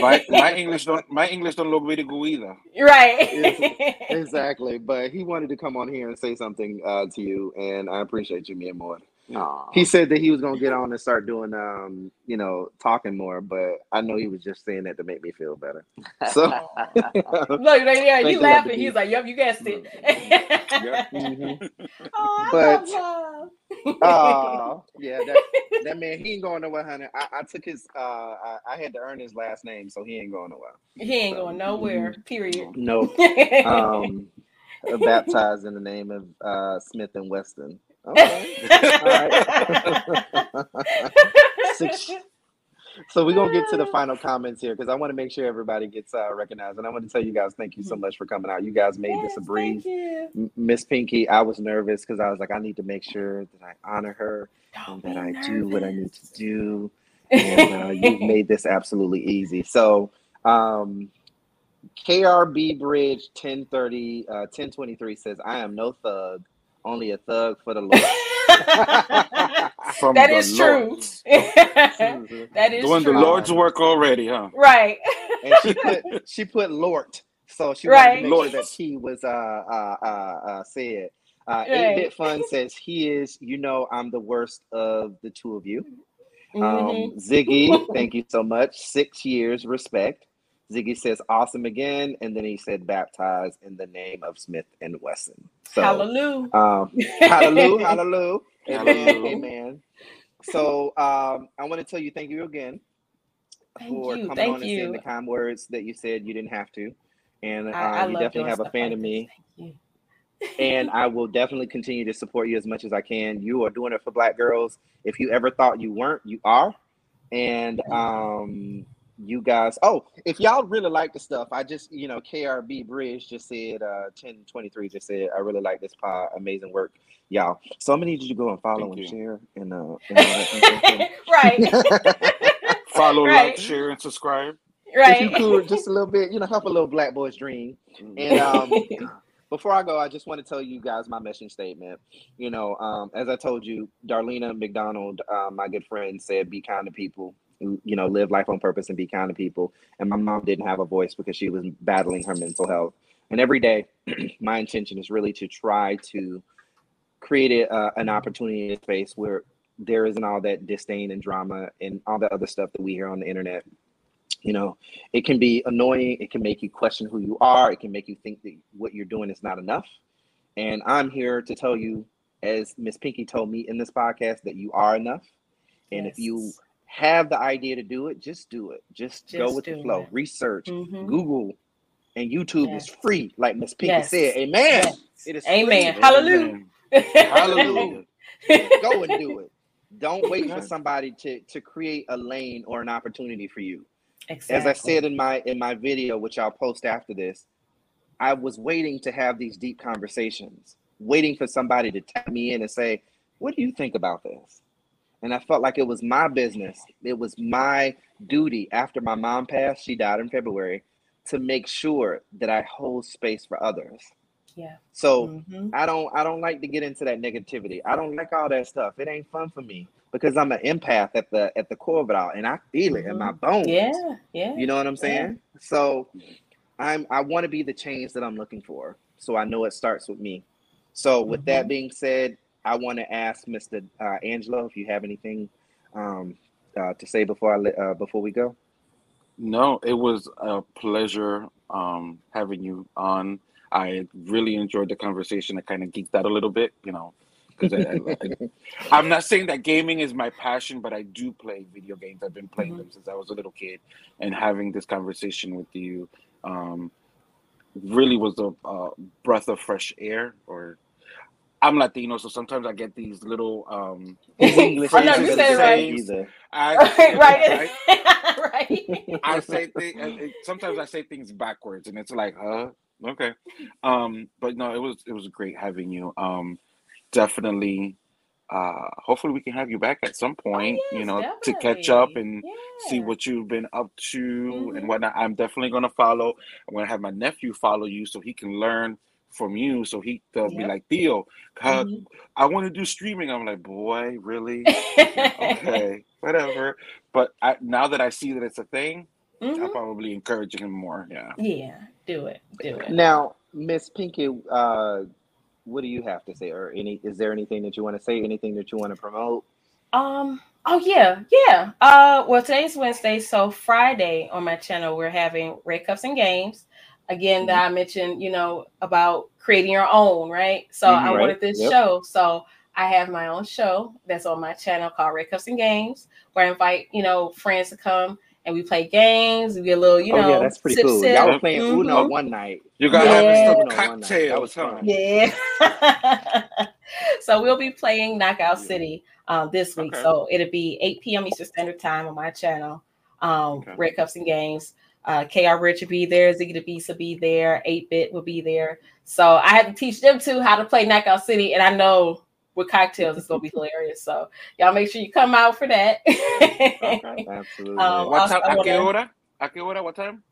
my, *laughs* my, English don't my English don't look very good either. Right. *laughs* exactly. But he wanted to come on here and say something uh, to you, and I appreciate you, me and more. Aww. He said that he was gonna get on and start doing, um, you know, talking more, but I know he was just saying that to make me feel better. So, *laughs* *laughs* look, yeah, you laughing. He's like, "Yep, you guessed it." *laughs* yep. mm-hmm. oh, but, oh, yeah, that, that man, he ain't going nowhere, honey. I, I took his, uh, I, I, had to earn his last name, so he ain't going nowhere. He ain't so, going nowhere. Mm-hmm. Period. No. um, baptized in the name of uh, Smith and Wesson. Okay. *laughs* *laughs* Six. So we're gonna get to the final comments here because I want to make sure everybody gets uh, recognized, and I want to tell you guys thank you so much for coming out. You guys made yes, this a breeze. Miss Pinky, I was nervous because I was like, I need to make sure that I honor her Don't and that I nervous. do what I need to do, *laughs* and uh, you've made this absolutely easy. So. Um, KRB Bridge 1030 uh, 1023 says, I am no thug only a thug for the Lord. *laughs* that is true. *laughs* that is doing true. the Lord's work already, huh? Right. *laughs* and she put she put Lord, so she right. wanted to make sure that he was uh uh uh, uh said. Uh, right. 8 Bit Fun says he is, you know, I'm the worst of the two of you. Um, mm-hmm. Ziggy, thank you so much. Six years, respect. Ziggy says awesome again, and then he said baptized in the name of Smith and Wesson. So, hallelujah. Um, hallelujah, *laughs* hallelujah. Amen. Amen. So um, I want to tell you thank you again thank for you. coming thank on you. and saying the kind words that you said you didn't have to. And I, I uh, you definitely have a fan like of me. and *laughs* I will definitely continue to support you as much as I can. You are doing it for black girls. If you ever thought you weren't, you are. And um you guys. Oh, if y'all really like the stuff, I just you know KRB Bridge just said uh 1023 just said I really like this pod. Amazing work, y'all. So I'm gonna need you to go and follow Thank and you. share and uh *laughs* and right. *laughs* follow, right. like, share, and subscribe. Right. If you could *laughs* just a little bit, you know, help a little black boy's dream. And um *clears throat* before I go, I just want to tell you guys my mission statement. You know, um, as I told you, Darlena McDonald, uh, my good friend, said, "Be kind to people." You know, live life on purpose and be kind to people. And my mom didn't have a voice because she was battling her mental health. And every day, *clears throat* my intention is really to try to create a, uh, an opportunity in space where there isn't all that disdain and drama and all the other stuff that we hear on the internet. You know, it can be annoying. It can make you question who you are. It can make you think that what you're doing is not enough. And I'm here to tell you, as Miss Pinky told me in this podcast, that you are enough. And if you Yes. Have the idea to do it, just do it. Just, go with the flow. it. Research, Mhm. Google, and YouTube is free, like Miss Pinky Yes. said. Amen. Yes. It is Amen. free. Hallelujah. Hallelujah. *laughs* Go and do it. Don't wait for somebody to to create a lane or an opportunity for you. Exactly. As I said in my in my video, which I'll post after this, I was waiting to have these deep conversations, waiting for somebody to tap me in and say, "What do you think about this?" And I felt like it was my business. It was my duty after my mom passed. She died in February to make sure that I hold space for others. Yeah. So Mhm. I don't I don't like to get into that negativity. I don't like all that stuff. It ain't fun for me because I'm an empath at the at the core of it all, and I feel it in my bones. Yeah. Yeah. You know what I'm saying? So I'm I want to be the change that I'm looking for. So I know it starts with me. So with that Mhm. being said, I want to ask Mr. Uh, Angelo if you have anything um, uh, to say before I let- uh, before we go. No, it was a pleasure um, having you on. I really enjoyed the conversation. I kind of geeked out a little bit, you know, because I, I, am not saying that gaming is my passion, but I do play video games. I've been playing Mhm. them since I was a little kid, and having this conversation with you um, really was a, a breath of fresh air. Or I'm Latino, so sometimes I get these little um, *laughs* English I know you said right. either. I, *laughs* right. *laughs* I- right. I say things. Sometimes I say things backwards, and it's like, huh? Okay. Um, but no, it was it was great having you. Um, definitely. Uh, hopefully we can have you back at some point. you Oh, yes, know, to catch up definitely. and see what you've been up to Mhm. and whatnot. I'm definitely gonna follow. I'm gonna have my nephew follow you so he can learn from you. So he they'll be like, Theo, uh, Mhm. I want to do streaming. I'm like, boy, really? *laughs* okay, whatever. But I, now that I see that it's a thing, I'll Mhm. probably encourage him more. Yeah. Yeah. Do it. Do it. Now, Miss Pinky, uh, what do you have to say, or any? Is there anything that you want to say? Anything that you want to promote? Um. Oh yeah, yeah. Uh. Well, today's Wednesday, so Friday on my channel we're having Red Cups and Games. Again, that I mentioned, you know, about creating your own, right? So I Mhm. Right. wanted this Yep. show, so I have my own show that's on my channel called Red Cups and Games, where I invite you know friends to come and we play games. We get a little, you oh know, yeah, that's pretty sip, cool. sip. Y'all were playing Uno Mhm. one night. You gotta Yeah. have Uno some one. That was fun. Yeah. *laughs* so we'll be playing Knockout Yeah. City um, this week. Okay. So it'll be 8 p.m. Eastern Standard Time on my channel. Um, Okay. Red Cups and Games. Uh, KR Rich will be there. Ziggy the Beast will be there. 8 Bit will be there. So I had to teach them too how to play Knockout City. And I know with cocktails, it's going to be hilarious. So y'all make sure you come out for that. Okay, *laughs* absolutely. Um, What time? I A qué wanna- hora? A hora? What time?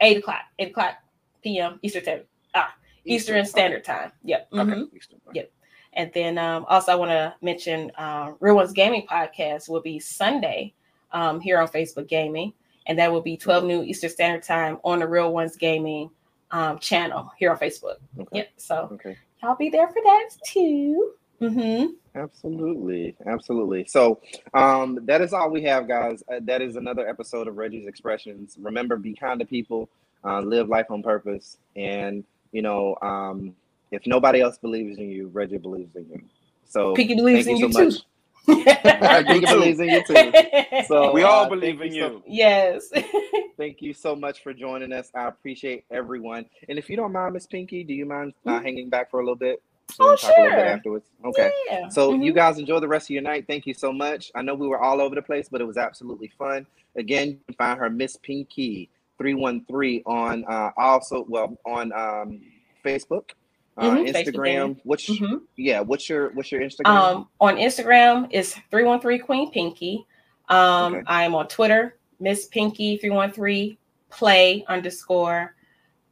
8 o'clock, 8 o'clock p.m. Eastern time. ah, Eastern Okay. Standard Time. Yep. Okay. mhm. Eastern. Yep. And then um, also, I want to mention uh, Real Ones Gaming Podcast will be Sunday um, here on Facebook Gaming, and that will be 12 noon Eastern Standard Time on the Real Ones Gaming um, channel here on Facebook. Okay. Yep. So Okay. I'll be there for that too. Mm-hmm. Absolutely, absolutely. So, um, that is all we have, guys. Uh, that is another episode of Reggie's Expressions. Remember, be kind to people, uh, live life on purpose, and you know, um, if nobody else believes in you, Reggie believes in you. So, Pinky believes thank in you you, so too. *laughs* much. Pinky too. believes in you too. So, We all uh, believe in you so- you. yes. *laughs* Thank you so much for joining us. I appreciate everyone. And if you don't mind, Miss Pinky, do you mind uh, hanging back for a little bit? So Oh, can talk a little bit sure. afterwards. Okay. Yeah. So Mhm. you guys enjoy the rest of your night. Thank you so much. I know we were all over the place, but it was absolutely fun. Again, you can find her Miss Pinky three one three on uh, also well on um, Facebook, uh, Mhm, Instagram. Which Mhm. yeah, what's your what's your Instagram? Um, on Instagram is 313 Queen Pinky. Um, Okay. I am on Twitter, Miss Pinky 313 play underscore.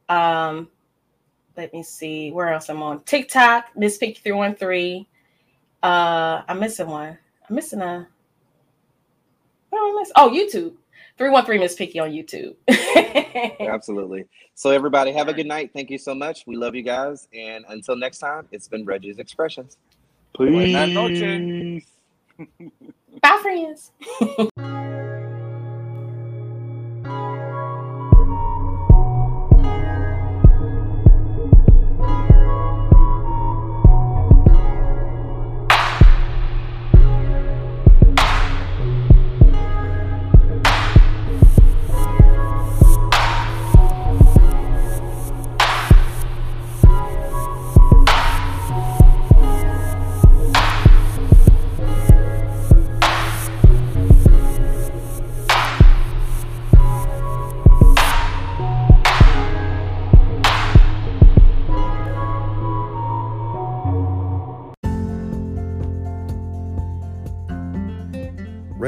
Um, let me see where else I'm on TikTok, Miss Pinky 313. Uh, I'm missing one. I'm missing a. What am I miss? Oh, YouTube. 313 Miss Pinky on YouTube. *laughs* Absolutely. So everybody, have a good night. Thank you so much. We love you guys, and until next time, it's been Reggie's Expressions. Buenas noches. Peace. Bye, friends. *laughs*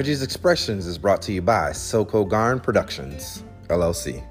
Reggie's Expressions is brought to you by Soko Garn Productions, LLC.